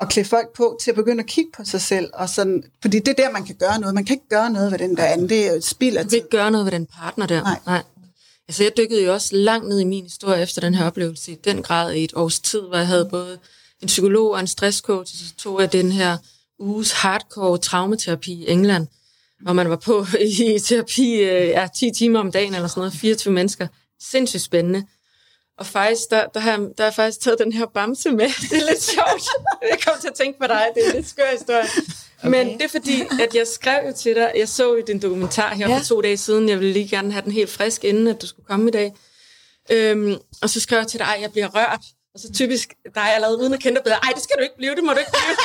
at klæde folk på til at begynde at kigge på sig selv. Og sådan, fordi det er der, man kan gøre noget. Man kan ikke gøre noget ved den der anden. Det er et spild af Du kan ikke gøre noget ved den partner der. Nej. Nej. Altså, jeg dykkede jo også langt ned i min historie efter den her oplevelse, i den grad i et års tid, hvor jeg havde både en psykolog og en stresscoach, og så tog jeg den her uges hardcore traumaterapi i England, hvor man var på i terapi øh, ja, 10 timer om dagen, eller sådan noget, 24 mennesker. Sindssygt spændende. Og faktisk, der, der, har, der har jeg faktisk taget den her bamse med. Det er lidt sjovt. Jeg kom til at tænke på dig. Det er en lidt skør historie. Okay. Men det er fordi, at jeg skrev jo til dig, jeg så jo din dokumentar her ja. for to dage siden, jeg ville lige gerne have den helt frisk, inden at du skulle komme i dag. Øhm, og så skrev jeg til dig, at jeg bliver rørt. Og så typisk dig allerede uden at kende dig bedre, ej, det skal du ikke blive, det må du ikke blive.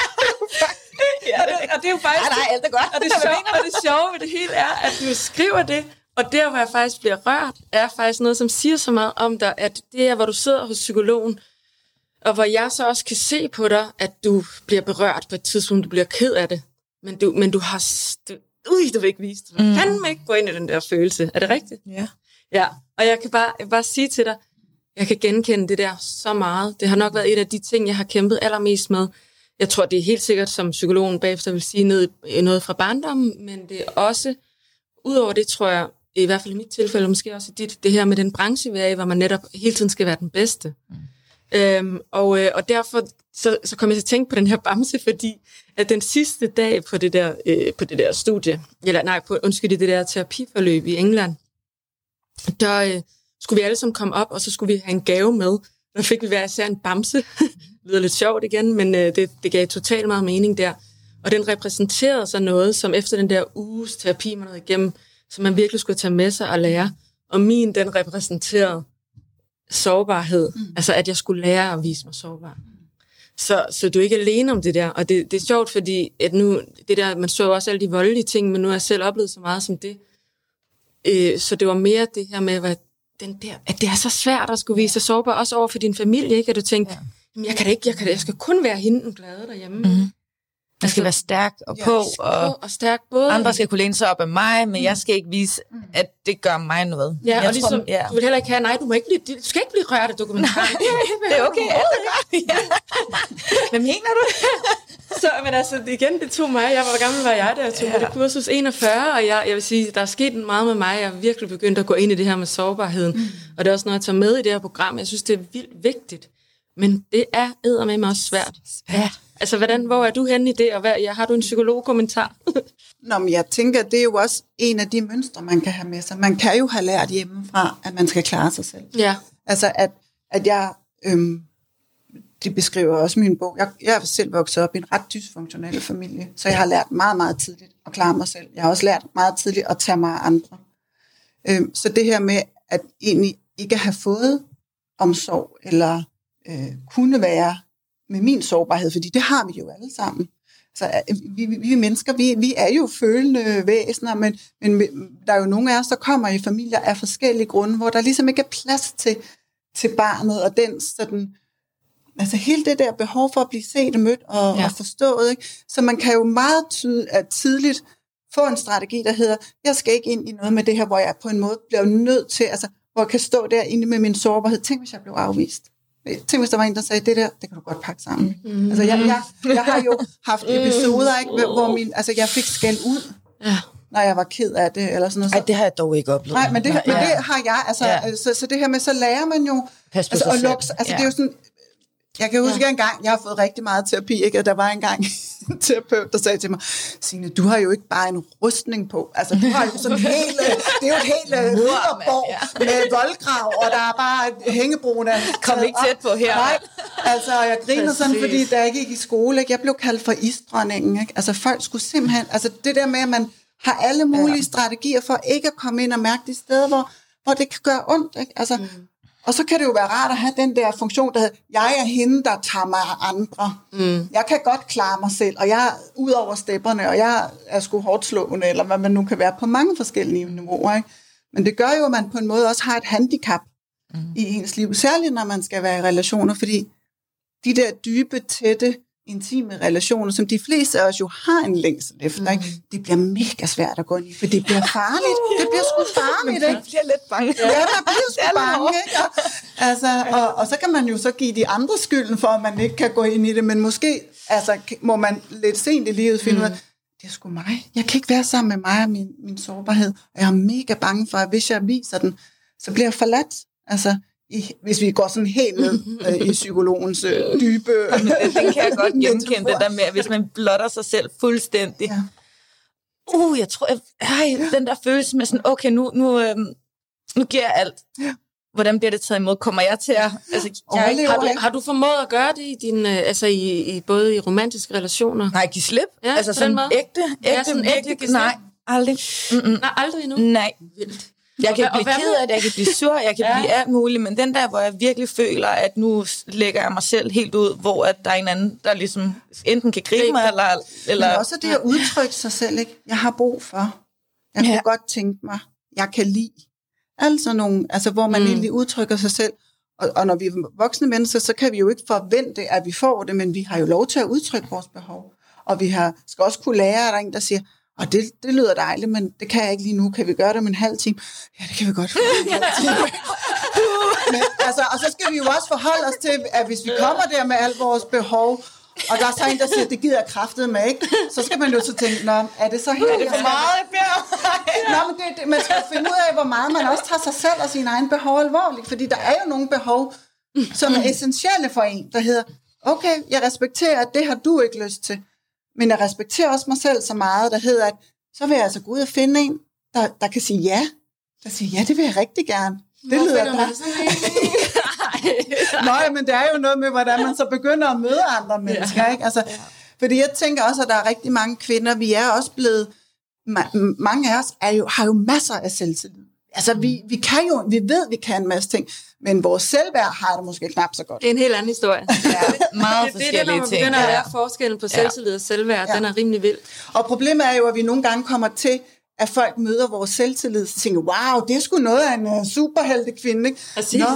ja, og, det, og det er jo faktisk... Nej, nej, alt er godt. Og det, sjove, og det sjove ved det hele er, at du skriver det, og der, hvor jeg faktisk bliver rørt, er faktisk noget, som siger så meget om dig, at det er, hvor du sidder hos psykologen, og hvor jeg så også kan se på dig, at du bliver berørt på et tidspunkt, du bliver ked af det. Men du, men du har... Du, ui, du vil ikke vise det. Du mm. kan ikke gå ind i den der følelse. Er det rigtigt? Ja. Ja, og jeg kan bare, jeg kan bare sige til dig, jeg kan genkende det der så meget. Det har nok været et af de ting, jeg har kæmpet allermest med. Jeg tror, det er helt sikkert, som psykologen bagefter vil sige, noget fra barndommen, men det er også, udover det, tror jeg, i hvert fald i mit tilfælde, måske også i dit, det her med den branche, vi er i, hvor man netop hele tiden skal være den bedste. Mm. Øhm, og, øh, og derfor så, så kom jeg til at tænke på den her bamse, fordi at den sidste dag på det der, øh, på det der studie, eller nej, på, undskyld, det der terapiforløb i England, der øh, skulle vi alle sammen komme op, og så skulle vi have en gave med. Der fik vi hver især en bamse. det lyder lidt sjovt igen, men øh, det, det gav totalt meget mening der. Og den repræsenterede så noget, som efter den der uges terapi, man havde igennem, som man virkelig skulle tage med sig og lære. Og min, den repræsenterede sårbarhed. Mm. Altså, at jeg skulle lære at vise mig sårbar. Så, så du er ikke alene om det der. Og det, det er sjovt, fordi at nu, det der, man så også alle de voldelige ting, men nu har jeg selv oplevet så meget som det. Øh, så det var mere det her med, hvad den der, at det er så svært at skulle vise sig sårbar, også over for din familie, ikke? At du tænker, ja. jeg kan det ikke, jeg, kan det, jeg skal kun være hende den glade derhjemme. Mm-hmm. Man skal være stærk og på, Ja, og og stærk både. andre skal kunne læne sig op af mig, men jeg skal ikke vise, at det gør mig noget. Ja, jeg og ligesom, ja. du vil heller ikke have, nej, du, må ikke blive, du skal ikke blive rørt af dokumentaren. Det er okay, alle gør. Ja. Hvad mener du? Så, men altså, igen, det tog mig. Jeg var gammel var jeg, da jeg tog ja. det kursus 41, og jeg, jeg vil sige, der er sket meget med mig. Jeg er virkelig begyndt at gå ind i det her med sårbarheden. Mm. Og det er også noget, jeg tager med i det her program. Jeg synes, det er vildt vigtigt. Men det er eddermame også svært. Ja. Altså, hvordan, hvor er du henne i det, og hvad, ja, har du en psykologkommentar? Nå, men jeg tænker, det er jo også en af de mønstre, man kan have med sig. Man kan jo have lært hjemmefra, at man skal klare sig selv. ja. Altså, at, at jeg, øhm, de beskriver også min bog, jeg, jeg er selv vokset op i en ret dysfunktionel familie, så jeg har lært meget, meget tidligt at klare mig selv. Jeg har også lært meget tidligt at tage mig af andre. Øhm, så det her med, at egentlig ikke have fået omsorg, eller øh, kunne være med min sårbarhed, fordi det har vi jo alle sammen. Så øh, vi, vi, vi mennesker, vi, vi er jo følende væsener, men, men der er jo nogle af os, der kommer i familier af forskellige grunde, hvor der ligesom ikke er plads til, til barnet, og den sådan, altså hele det der behov for at blive set og mødt og, Ja. og forstået, ikke? så man kan jo meget tyd, at tidligt få en strategi, der hedder, jeg skal ikke ind i noget med det her, hvor jeg på en måde bliver nødt til, altså hvor jeg kan stå derinde med min sårbarhed. Tænk, hvis jeg blev afvist. Tænk, hvis der var en, der sagde, det der, det kan du godt pakke sammen. Mm. Altså, jeg, jeg, jeg har jo haft episoder, ikke, hvor- min, altså, jeg fik skæld ud, ja. når jeg var ked af det, eller sådan noget. Ej, Så, det har jeg dog ikke oplevet. nej, men det, men ja. det har jeg, altså, Ja. så, så det her med, så lærer man jo, Pas på altså, sig og selv. lukke, altså, Ja. det er jo sådan, jeg kan huske ja. en gang, jeg har fået rigtig meget terapi, ikke? og der var engang en terapeut, der sagde til mig, Signe, du har jo ikke bare en rustning på, altså du har jo sådan en hel, det er jo et helt uh, ridderborg ja. med voldgrav, og der er bare hængebroen af Kom ikke tæt på her. Nej, altså jeg griner sådan, fordi da jeg gik i skole, ikke? jeg blev kaldt for isdronningen, ikke? altså folk skulle simpelthen, altså det der med, at man har alle mulige ja. strategier for ikke at komme ind og mærke de steder, hvor, hvor det kan gøre ondt, ikke? altså mm. Og så kan det jo være rart at have den der funktion, der hedder, jeg er hende, der tager mig af andre. Mm. Jeg kan godt klare mig selv, og jeg er ud over stepperne, og jeg er sgu hårdt slående, eller hvad man nu kan være på mange forskellige niveauer. Ikke? Men det gør jo, at man på en måde også har et handicap mm. i ens liv, særligt når man skal være i relationer, fordi de der dybe, tætte, intime relationer, som de fleste af os jo har en længsel efter, mm. ikke? det bliver mega svært at gå ind i, for det bliver farligt. Det bliver sgu farligt, ikke? Jeg bliver lidt bange. Ja, man bliver er sgu bange, ikke? Og, altså, og, og så kan man jo så give de andre skylden for, at man ikke kan gå ind i det, men måske altså, må man lidt sent i livet finde mm. ud af, det er sgu mig. Jeg kan ikke være sammen med mig og min, min sårbarhed. Og jeg er mega bange for, at hvis jeg viser den, så bliver jeg forladt. Altså, i, hvis vi går sådan helt ned øh, i psykologens øh, dybe... Men det, den kan jeg godt genkende, det der med, at hvis man blotter sig selv fuldstændig. Ja. Uh, jeg tror, jeg, ej, den der følelse med sådan, okay, nu, nu, øhm, nu giver jeg alt. Ja. Hvordan bliver det taget imod? Kommer jeg til at... Altså, jeg er Overlever Har, du, har du formået at gøre det i din, øh, altså i, i, både i romantiske relationer? nej, giv slip. Ja, altså sådan ægte, ægte, Ja, sådan ægte give slip. Nej, aldrig. Mm-mm. Nej, aldrig endnu. Nej, Vildt. Jeg kan og blive ked af det, jeg kan blive sur, jeg kan Ja. blive alt muligt, men den der, hvor jeg virkelig føler, at nu lægger jeg mig selv helt ud, hvor at der er en anden, der ligesom enten kan gribe mig, eller... eller Men også det at udtrykke sig selv, ikke? Jeg har brug for. Jeg kunne Ja. godt tænke mig. Jeg kan lide. Altså nogle, altså hvor man mm. egentlig udtrykker sig selv. Og, og når vi er voksne mennesker, så kan vi jo ikke forvente, at vi får det, men vi har jo lov til at udtrykke vores behov. Og vi har, skal også kunne lære, at der er en, der siger, og det, det lyder dejligt, men det kan jeg ikke lige nu. Kan vi gøre det om en halv time? Ja, det kan vi godt. men, altså, og så skal vi jo også forholde os til, at hvis vi kommer der med alt vores behov, og der er så en, der siger, det gider jeg kraftet med, ikke? Så skal man jo så tænke, Nå, er det så helt... Er det for meget, jeg beder Nå, men det, det, man skal finde ud af, hvor meget man også tager sig selv og sine egne behov alvorligt. Fordi der er jo nogle behov, som er essentielle for en, der hedder, okay, jeg respekterer, at det har du ikke lyst til. Men jeg respekterer også mig selv så meget, der hedder, at så vil jeg altså gå ud og finde en, der, der kan sige ja. Der siger, ja, det vil jeg rigtig gerne. Det Hvor lyder da. Nå, ja, men det er jo noget med, hvordan man så begynder at møde andre mennesker, ikke? Altså, fordi jeg tænker også, at der er rigtig mange kvinder, vi er også blevet, ma- mange af os er jo, har jo masser af selvtillid. Altså, vi, vi kan jo, vi ved, vi kan en masse ting, men vores selvværd har det måske knap så godt. Det er en helt anden historie. Ja, meget det, det er det, når forskellige man ting. begynder at Ja. lære forskellen på selvtillid og selvværd. Ja. Den er rimelig vild. Og problemet er jo, at vi nogle gange kommer til, at folk møder vores selvtillid, og tænker, wow, det er sgu noget af en uh, superhelte kvinde. Ikke? Præcis. Nå,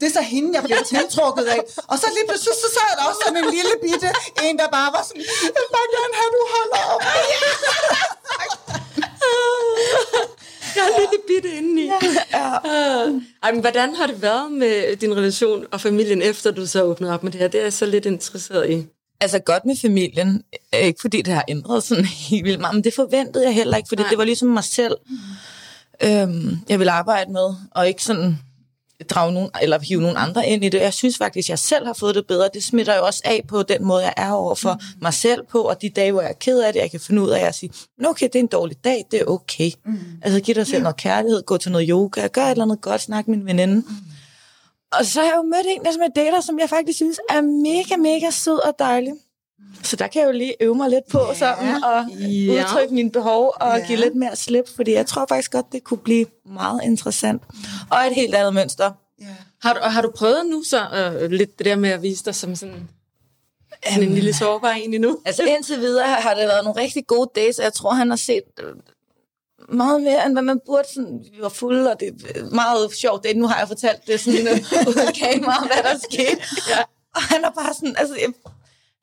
det er så hende, jeg bliver tiltrukket af. Og så lige pludselig, så sad der også sådan en lille bitte, en der bare var sådan, jeg vil bare gerne have, at du holder op. Jeg er lidt bitte indeni. Ja. Ej, men hvordan har det været med din relation og familien, efter du så åbnede op med det her? Det er jeg så lidt interesseret i. Altså godt med familien, øh, ikke fordi det har ændret sådan helt vildt meget, men det forventede jeg heller ikke, fordi Nej. det var ligesom mig selv, øhm, jeg ville arbejde med, og ikke sådan drage nogen, eller hive nogen andre ind i det. Jeg synes faktisk, at jeg selv har fået det bedre. Det smitter jo også af på den måde, jeg er over for mm. mig selv på, og de dage, hvor jeg er ked af det, jeg kan finde ud af at sige, "Nå, okay, det er en dårlig dag, det er okay. Mm. Altså giv dig selv noget kærlighed, gå til noget yoga, gør et eller andet godt, snak med min veninde. Mm. Og så har jeg jo mødt en, der som jeg dater, som jeg faktisk synes er mega, mega sød og dejlig. Så der kan jeg jo lige øve mig lidt på ja. sådan, og Ja. udtrykke mine behov og Ja. give lidt mere slip, fordi jeg tror faktisk godt, det kunne blive meget interessant. Og et helt andet mønster. Ja. Har du, og har du prøvet nu så øh, lidt det der med at vise dig som sådan, sådan en lille sårbar en endnu? Altså indtil videre har det været nogle rigtig gode days, og jeg tror, han har set øh, meget mere, end hvad man burde. Sådan, vi var fulde, og det er meget sjovt. Det, nu har jeg fortalt det sådan øh, uden kamera, hvad der skete. Ja. Og han er bare sådan, altså, jeg,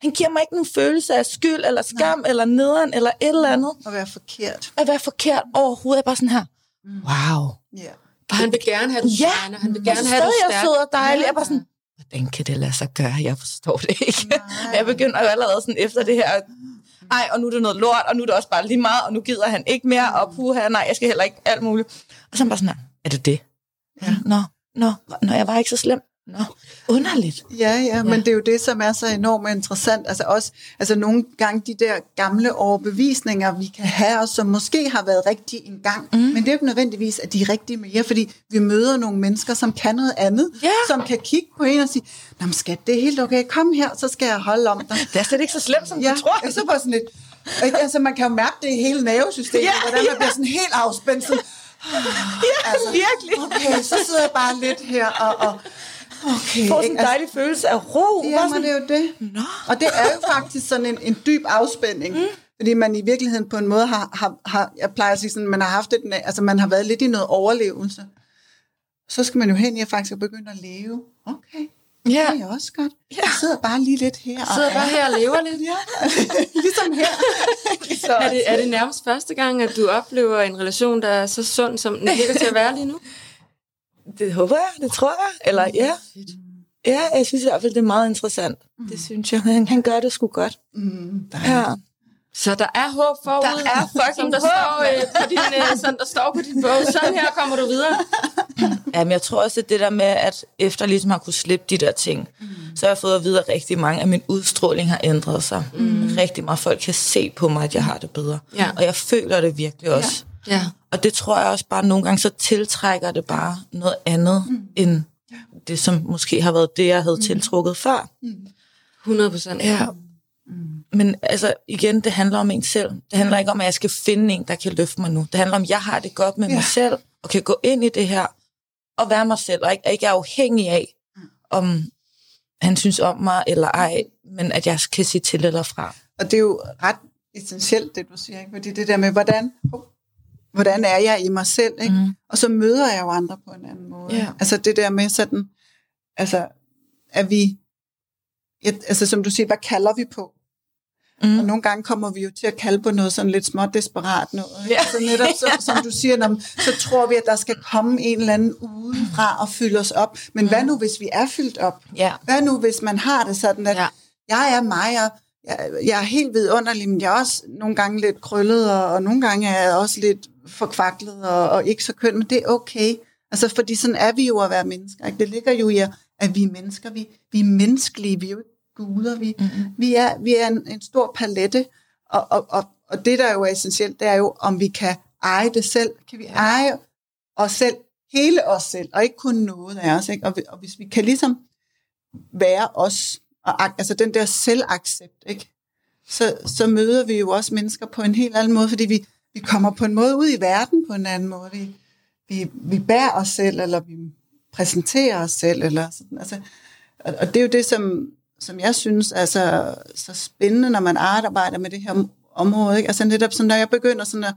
han giver mig ikke nogen følelse af skyld, eller skam, Nej. eller nederen, eller et eller andet. At være forkert. At være forkert overhovedet. Jeg er bare sådan her, wow. Ja. Og han vil gerne have, du Ja. Han vil gerne have, er stærk. sød og dejlig. Jeg er bare sådan, hvordan kan det lade sig gøre? Jeg forstår det ikke. Men jeg begynder allerede sådan efter det her, ej, og nu er det noget lort, og nu er det også bare lige meget, og nu gider han ikke mere, og puha, nej, jeg skal heller ikke alt muligt. Og så er han bare sådan, her, er det det? Ja. Nå, nå, nå, jeg var ikke så slem. Nå, underligt. Ja, ja, men det er jo det, som er så enormt interessant. Altså også, altså nogle gange de der gamle overbevisninger, vi kan have, og som måske har været rigtige en gang, mm. men det er jo ikke nødvendigvis, at de er rigtige mere, fordi vi møder nogle mennesker, som kan noget andet, Ja. som kan kigge på en og sige, Nå, men skat, det er helt okay, kom her, så skal jeg holde om dig. Det er slet ikke så slemt, som Ja, du tror. jeg så bare sådan lidt, altså man kan jo mærke det i hele nervesystemet, Ja, ja, hvordan man ja. bliver sådan helt afspændt, sådan, Ja, altså, virkelig. okay, så sidder jeg bare lidt her, og, og okay. Får sådan en Altså, dejlig følelse af ro. Bare Ja, men sådan, det er jo det. Nå. Og det er jo faktisk sådan en, en dyb afspænding. Mm. Fordi man i virkeligheden på en måde har, har, har jeg plejer at sige sådan, man har haft et, altså man har været lidt i noget overlevelse. Så skal man jo hen i at faktisk begynde at leve. Okay, Ja. det er også godt. Jeg sidder bare lige lidt her. Jeg sidder bare her og lever lidt. Ja, ligesom her. så, Er det, er det nærmest første gang, at du oplever en relation, der er så sund, som den virker til at være lige nu? Det håber jeg, det tror jeg. Eller ja. Ja, jeg synes i hvert fald, det er meget interessant. Mm. Det synes jeg. Han, han gør det sgu godt. Mm, Ja. Så der er håb forude. Der er fucking som der håb, står, øh, på din, øh, som der står på din bog. Sådan her kommer du videre. Jamen, jeg tror også, at det der med, at efter ligesom har kunne slippe de der ting, mm. så har jeg fået at vide, at rigtig mange af min udstråling har ændret sig. Mm. Rigtig meget folk kan se på mig, at jeg har det bedre. Ja. Og jeg føler det virkelig også. Ja. Og det tror jeg også bare, nogle gange så tiltrækker det bare noget andet, mm. end det, som måske har været det, jeg havde mm. tiltrukket før. 100 procent. Ja. Men altså, igen, det handler om en selv. Det handler ikke om, at jeg skal finde en, der kan løfte mig nu. Det handler om, at jeg har det godt med ja. mig selv, og kan gå ind i det her, og være mig selv, og ikke, ikke er afhængig af, om han synes om mig eller ej, men at jeg kan sige til eller fra. Og det er jo ret essentielt, det du siger, ikke? fordi det der med, hvordan, hvordan er jeg i mig selv, ikke? Mm. og så møder jeg jo andre på en anden måde. Ja. Altså det der med sådan, altså, at vi, altså som du siger, hvad kalder vi på? Mm. Og nogle gange kommer vi jo til at kalde på noget sådan lidt småt desperat noget. Ikke? Ja. Altså netop, så, som du siger, når, så tror vi, at der skal komme en eller anden udefra og fylde os op. Men hvad nu, hvis vi er fyldt op? Ja. Hvad nu, hvis man har det sådan, at ja. jeg er mig, og jeg, jeg er helt vidunderlig, men jeg er også nogle gange lidt krøllet, og, og nogle gange er jeg også lidt forkvaklet og, og ikke så køn, men det er okay. Altså, fordi sådan er vi jo at være mennesker. Ikke? Det ligger jo i, at vi er mennesker. Vi, vi er menneskelige, vi er jo ikke guder. Vi, mm-hmm. vi, er, vi er en, en stor palette, og, og, og, og det, der jo er essentielt, det er jo, om vi kan eje det selv. Kan vi eje os selv, hele os selv, og ikke kun noget af os. Ikke? Og, og hvis vi kan ligesom være os, og altså den der selvaccept, ikke? Så, så møder vi jo også mennesker på en helt anden måde, fordi vi, vi kommer på en måde ud i verden på en anden måde. Vi, vi, vi bærer os selv, eller vi præsenterer os selv, eller sådan. Altså, og, og det er jo det, som, som jeg synes er så, så spændende, når man arbejder med det her område. Ikke? Altså netop sådan, når jeg begynder sådan at,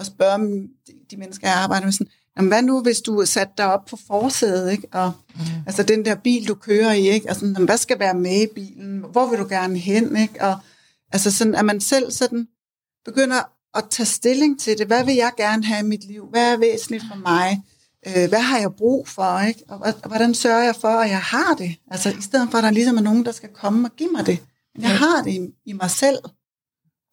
at spørge de, de mennesker, jeg arbejder med, sådan, jamen, hvad nu, hvis du satte dig op på forsædet, ikke? Og, mm. altså den der bil, du kører i, ikke? Altså, jamen, hvad skal være med i bilen? Hvor vil du gerne hen, ikke? Og altså sådan, at man selv sådan begynder at tage stilling til det. Hvad vil jeg gerne have i mit liv? Hvad er væsentligt for mig? Øh, hvad har jeg brug for? Ikke? Og hvordan sørger jeg for, at jeg har det? Altså i stedet for, at der ligesom er nogen, der skal komme og give mig det. Men jeg har det i, i mig selv.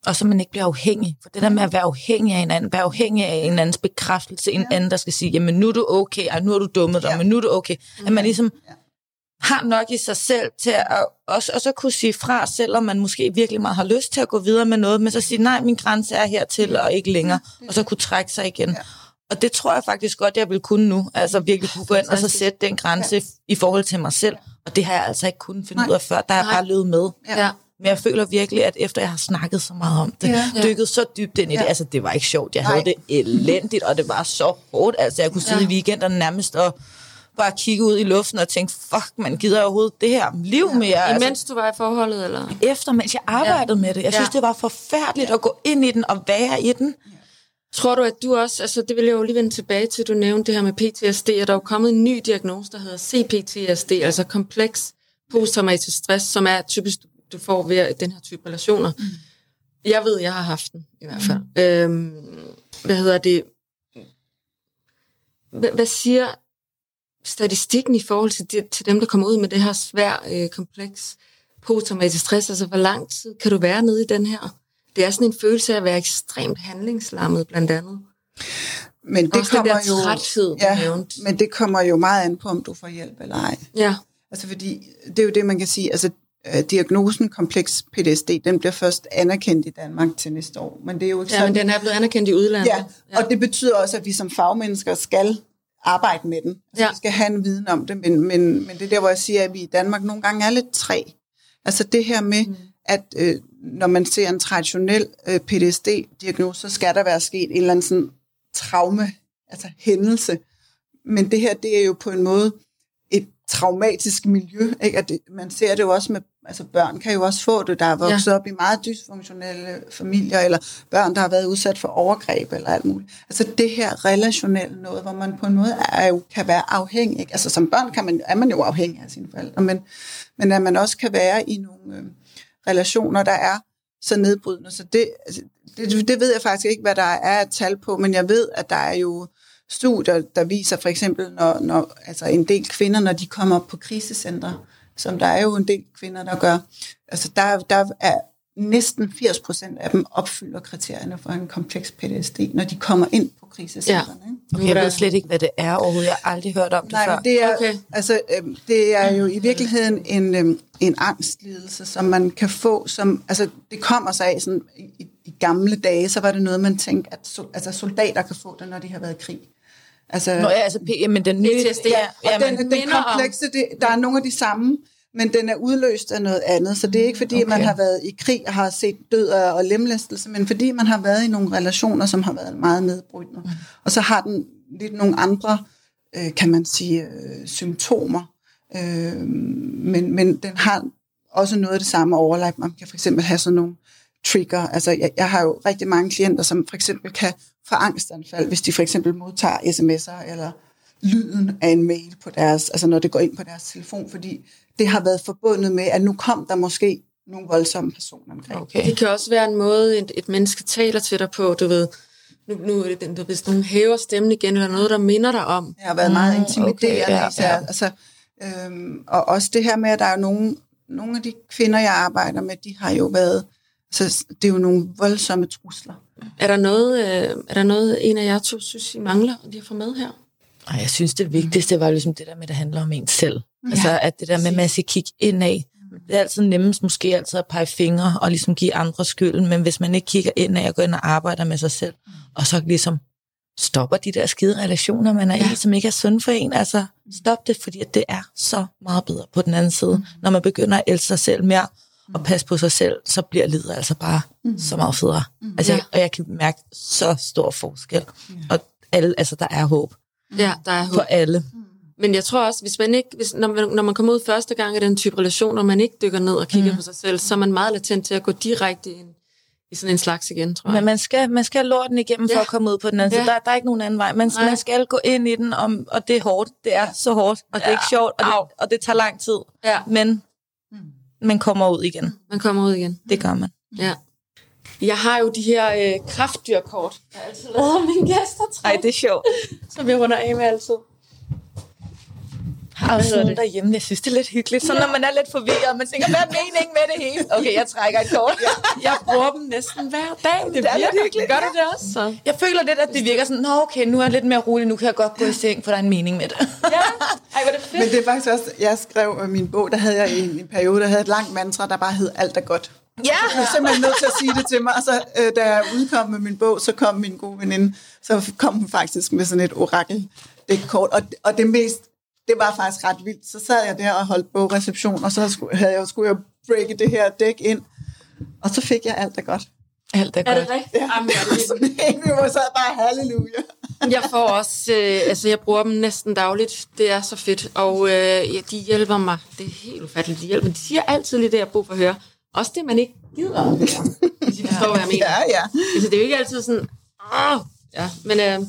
Og så man ikke bliver afhængig. For det der med at være afhængig af en anden, være afhængig af en andens bekræftelse, en ja. anden, der skal sige, jamen nu er du okay, og nu er du dummet dig, ja. men nu er du okay. At man ligesom ja. Har nok i sig selv til at også, og så kunne sige fra, selvom man måske virkelig meget har lyst til at gå videre med noget, men så sige, nej, min grænse er hertil og ikke længere, og så kunne trække sig igen. Ja. Og det tror jeg faktisk godt, jeg vil kunne nu. Altså virkelig kunne gå ind og så sætte den grænse ja. i forhold til mig selv. Og det har jeg altså ikke kunnet finde Nej. ud af før. Der er jeg bare løbet med. Ja. Men jeg føler virkelig, at efter jeg har snakket så meget om det, ja. dykket så dybt ind i ja. det, altså det var ikke sjovt. Jeg Nej. havde det elendigt, og det var så hårdt. Altså jeg kunne sidde ja. i weekenderne nærmest og bare kigge ud i luften og tænke, fuck, man gider overhovedet det her liv ja. mere. Altså, Imens du var i forholdet, eller? Efter, mens jeg arbejdede ja. med det. Jeg synes, ja. det var forfærdeligt ja. at gå ind i den og være i den. Ja. Tror du, at du også, altså det vil jeg jo lige vende tilbage til, du nævnte det her med PTSD, og der er jo kommet en ny diagnose, der hedder CPTSD, altså kompleks posttraumatisk stress, som er typisk, du får ved den her type relationer. Mm. Jeg ved, jeg har haft den, i hvert fald. Mm. Øhm, hvad hedder det? Hvad, hvad siger statistikken i forhold til, det, til dem, der kommer ud med det her svær, øh, kompleks posttraumatisk stress? Altså, hvor lang tid kan du være nede i den her? det er sådan en følelse af at være ekstremt handlingslammet, blandt andet. Men det Også kommer jo, træthed, ja, men det kommer jo meget an på, om du får hjælp eller ej. Ja. Altså fordi, det er jo det, man kan sige, altså uh, diagnosen kompleks PTSD, den bliver først anerkendt i Danmark til næste år. Men det er jo ikke ja, sådan, men den er blevet anerkendt i udlandet. Ja, ja, og det betyder også, at vi som fagmennesker skal arbejde med den. Altså, ja. Vi skal have en viden om det, men, men, men det er der, hvor jeg siger, at vi i Danmark nogle gange er lidt træ. Altså det her med, mm. at øh, når man ser en traditionel øh, PTSD-diagnose, så skal der være sket en eller anden sådan traume, altså hændelse. Men det her, det er jo på en måde et traumatisk miljø. Ikke? At det, man ser det jo også med, altså børn kan jo også få det, der er vokset ja. op i meget dysfunktionelle familier, eller børn, der har været udsat for overgreb, eller alt muligt. Altså det her relationelle noget, hvor man på en måde er, jo, kan være afhængig. Altså som børn kan man, er man jo afhængig af sine forældre, men, men at man også kan være i nogle... Øh, relationer, der er så nedbrydende. Så det, altså, det, det ved jeg faktisk ikke, hvad der er et tal på, men jeg ved, at der er jo studier, der viser for eksempel, når, når altså en del kvinder, når de kommer på krisecenter, som der er jo en del kvinder, der gør, altså der, der er næsten 80 procent af dem opfylder kriterierne for en kompleks PTSD, når de kommer ind på krisecentrene. Ja. Okay, jeg ved slet ikke, hvad det er overhovedet. Jeg har aldrig hørt om det Nej, før. Det er, okay. altså, øh, det er jo i virkeligheden en, øh, en angstlidelse, som man kan få, som, altså det kommer sig af sådan, i, i gamle dage, så var det noget, man tænkte, at so, altså, soldater kan få det, når de har været i krig. Altså, Nå, ja, altså, men den nye... PTSD, ja, og ja, den, den komplekse, det, der er nogle af de samme men den er udløst af noget andet. Så det er ikke fordi, okay. man har været i krig og har set død og lemlæstelse, men fordi man har været i nogle relationer, som har været meget nedbrydende. Mm. Og så har den lidt nogle andre, øh, kan man sige, øh, symptomer. Øh, men, men den har også noget af det samme overlap. Man kan for eksempel have sådan nogle trigger. Altså, jeg, jeg har jo rigtig mange klienter, som for eksempel kan få angstanfald, hvis de for eksempel modtager sms'er eller lyden af en mail på deres, altså når det går ind på deres telefon, fordi det har været forbundet med, at nu kom der måske nogle voldsomme personer omkring. Okay. Det kan også være en måde, et, et menneske taler til dig på, du ved, nu, nu er det den, du ved, sådan, hæver stemmen igen, eller noget, der minder dig om. Det har været meget mm, intimiderende. Okay, ja, ja. Altså, øhm, og også det her med, at der er nogle, nogle af de kvinder, jeg arbejder med, de har jo været, så det er jo nogle voldsomme trusler. Er der noget, øh, er der noget en af jer to synes, I mangler, at de har fået med her? Og jeg synes, det vigtigste var ligesom det der med, at det handler om en selv. Ja. Altså, at det der med, at man skal kigge indad. Det er altid nemmest måske altid at pege fingre og ligesom give andre skylden, men hvis man ikke kigger indad og går ind og arbejder med sig selv, og så ligesom stopper de der skide relationer, man er ja. i, som ikke er sunde for en. Altså, stop det, fordi det er så meget bedre på den anden side. Mm. Når man begynder at elske sig selv mere, og passe på sig selv, så bliver livet altså bare mm. så meget federe. Mm. Altså, ja. og jeg kan mærke så stor forskel. Ja. Og alle, altså, der er håb. Ja, der er For håb. alle. Men jeg tror også, hvis man ikke, hvis, når, man, når man kommer ud første gang i den type relation, og man ikke dykker ned og kigger mm. på sig selv, så er man meget latent til at gå direkte ind i sådan en slags igen, tror jeg. Men man skal, man skal lorten igennem for Ja. at komme ud på den anden Ja. side. Der, der er ikke nogen anden vej. Man, Nej. man skal gå ind i den, og, og det er hårdt. Det er så hårdt, og det er ikke sjovt, og det, og det tager lang tid. Ja, Men man kommer ud igen. man kommer ud igen. Det gør man. Ja. Jeg har jo de her øh, kraftdyrkort, jeg altid lavet mine gæster træk, Ej, det er sjovt. som jeg runder af med altid. Har også nogen derhjemme. Jeg synes, det er lidt hyggeligt. Så når man er lidt forvirret, man tænker, hvad er meningen med det hele? Okay, jeg trækker et kort. Jeg bruger dem næsten hver dag. Det, Det er virker. hyggeligt. Gør du det også? Så? Jeg føler lidt, at det virker sådan, nå okay, nu er jeg lidt mere rolig, nu kan jeg godt gå i seng, for der er en mening med det. Ja. Ej, hvor er det fedt. Men det er faktisk også, jeg skrev øh, min bog, der havde jeg i en, en periode, der havde et langt mantra, der bare hed alt er godt. Ja! Jeg er simpelthen nødt til at sige det til mig. Og så, øh, da jeg udkom med min bog, så kom min gode veninde, så kom hun faktisk med sådan et orakel kort og, og det mest, det var faktisk ret vildt. Så sad jeg der og holdt bogreception, og så skulle, havde jeg, skulle jeg breake det her dæk ind, og så fik jeg alt er godt. Alt er Er godt. det rigtigt? Ja. Jamen, jeg, er egentlig var så bare halleluja. jeg får også, øh, altså jeg bruger dem næsten dagligt. Det er så fedt. Og øh, ja, de hjælper mig. Det er helt ufatteligt, de hjælper. De siger altid lige det, jeg har brug for at høre. Også det, man ikke gider. Hvis I forstår, hvad jeg mener. Ja, ja. Altså, det er jo ikke altid sådan, Åh! ja, men øh,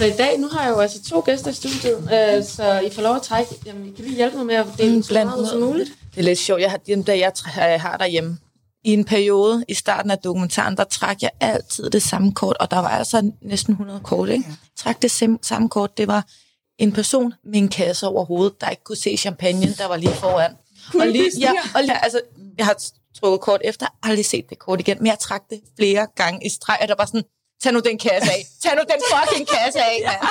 så i dag, nu har jeg jo altså to gæster i studiet, øh, så I får lov at trække, jamen, I kan lige hjælpe mig med at dele mm, så meget som muligt. Det er lidt sjovt. Jeg har, dem der, jeg, har derhjemme, i en periode i starten af dokumentaren, der trak jeg altid det samme kort, og der var altså næsten 100 kort, ikke? Jeg trak det samme kort. Det var en person med en kasse over hovedet, der ikke kunne se champagne, der var lige foran. Og lige, ja, og lige, altså, jeg har trukket kort efter, aldrig set det kort igen, men jeg trak det flere gange i streg, og der var sådan, tag nu den kasse af, tag nu den fucking kasse af, mand.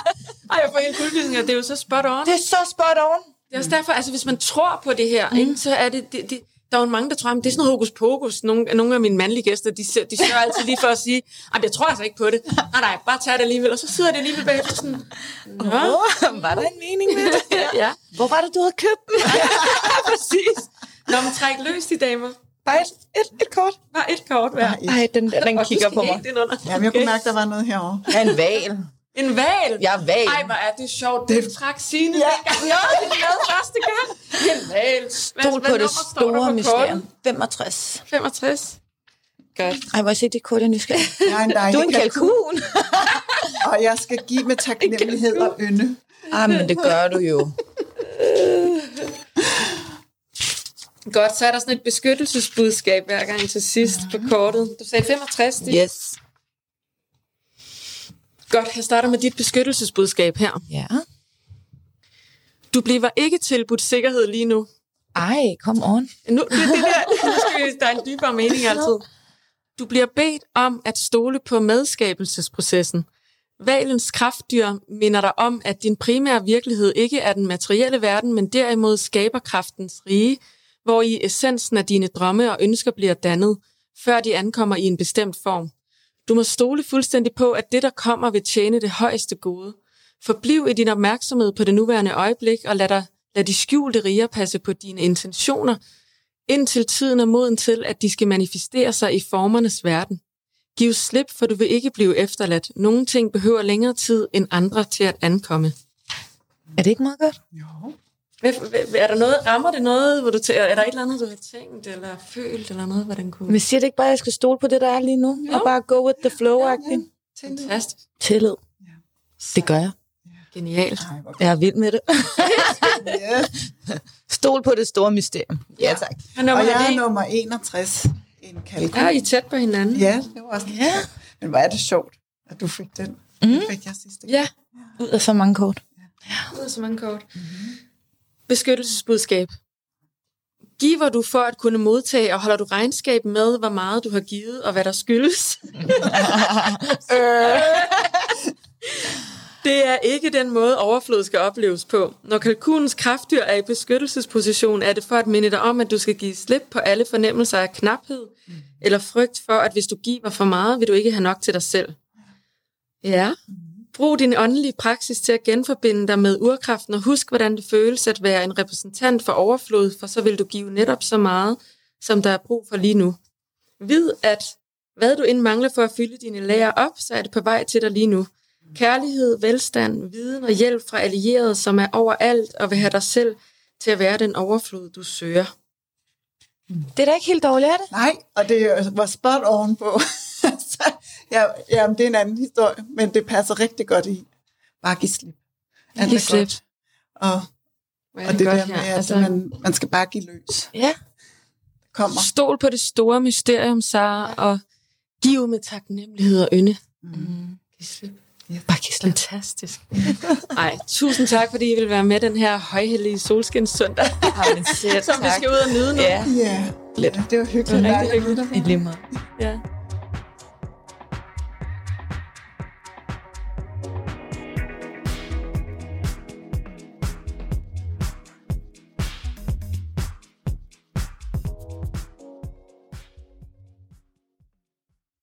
Ej, jeg får helt kuldegysninger, det er jo så spot on. Det er så spot on. Det er også derfor, altså hvis man tror på det her, mm. ikke, så er det, det, det, der er jo mange, der tror, at det er sådan noget hokus pokus. Nogle, nogle af mine mandlige gæster, de, de søger altid lige for at sige, at jeg tror altså ikke på det. Nej, nej, bare tag det alligevel. Og så sidder det alligevel bagefter sådan, Nå, Oh, var der en mening med det? ja, Hvor var det, du havde købt den? præcis. Når man trækker løs, de damer. Bare et, et, et kort. Bare et kort hver. Ej, den, den du kigger på mig. under. Jamen, jeg kunne mærke, der var noget herovre. Er en val. En val. Er val. Ej, hvor er det sjovt. Det trak Signe ja. dengang. Ja, det lavede første gang. En val. Stol på det store mysterium. kortet? 65. 65. Godt. Ej, må jeg se det kort, jeg er nysgerrig. Jeg er en dejlig Du er en kalkun. Og jeg skal give med taknemmelighed og ynde. Ah, men det gør du jo. Godt, så er der sådan et beskyttelsesbudskab hver gang til sidst på kortet. Du sagde 65, det Yes. Godt, jeg starter med dit beskyttelsesbudskab her. Ja. Du bliver ikke tilbudt sikkerhed lige nu. Ej, kom on. Nu, det, det der, nu skal vi, der er en dybere mening altid. Du bliver bedt om at stole på medskabelsesprocessen. Valens kraftdyr minder dig om, at din primære virkelighed ikke er den materielle verden, men derimod skaberkraftens rige, hvor i essensen af dine drømme og ønsker bliver dannet, før de ankommer i en bestemt form. Du må stole fuldstændig på, at det, der kommer, vil tjene det højeste gode. Forbliv i din opmærksomhed på det nuværende øjeblik, og lad, dig, lad de skjulte riger passe på dine intentioner, indtil tiden er moden til, at de skal manifestere sig i formernes verden. Giv slip, for du vil ikke blive efterladt. Nogle ting behøver længere tid end andre til at ankomme. Er det ikke meget godt? Jo. Er der noget, rammer det noget, hvor du tæ- er der et eller andet, du har tænkt, eller følt, eller noget, hvordan kunne... Men siger det ikke bare, at jeg skal stole på det, der er lige nu? Jo. Og bare go with the flow-agtigt? Fantastisk. Tillid. Det gør jeg. Genialt. Ej, Jeg er vild med det. Stol på det store mysterium. Ja, tak. Og Og jeg er nummer 61. En kalkun. Ja, I er tæt på hinanden. Ja, det var også ja. Men hvor er det sjovt, at du fik den. Mm. Den fik jeg sidste gang. Ja, Ud af så mange kort. ud af så mange kort. Beskyttelsesbudskab. Giver du for at kunne modtage, og holder du regnskab med, hvor meget du har givet, og hvad der skyldes? Det er ikke den måde, overflod skal opleves på. Når kalkunens kraftdyr er i beskyttelsesposition, er det for at minde dig om, at du skal give slip på alle fornemmelser af knaphed, eller frygt for, at hvis du giver for meget, vil du ikke have nok til dig selv. Ja. Brug din åndelige praksis til at genforbinde dig med urkraften, og husk, hvordan det føles at være en repræsentant for overflod, for så vil du give netop så meget, som der er brug for lige nu. Vid, at hvad du end mangler for at fylde dine lager op, så er det på vej til dig lige nu. Kærlighed, velstand, viden og hjælp fra allierede, som er overalt og vil have dig selv til at være den overflod, du søger. Det er da ikke helt dårligt, er det? Nej, og det var spot on på. Ja, jamen, det er en anden historie, men det passer rigtig godt i. Bare giv slip. Alt Giv er slip. godt. Og, er og det godt der med, her. at Altså, man, man skal bare give løs. Ja. Det kommer. Stol på det store mysterium, Sara, og giv med taknemmelighed og ynde. Mm. Giv slip. Bare giv slip. Fantastisk. Ej, tusind tak, fordi I vil være med den her højhellige solskinssøndag, sæt, som vi tak. skal ud og nyde nu. Ja, Ja, Lidt. ja, det var hyggeligt. Rigtig Dejligt at hyggeligt. i lige måde. ja.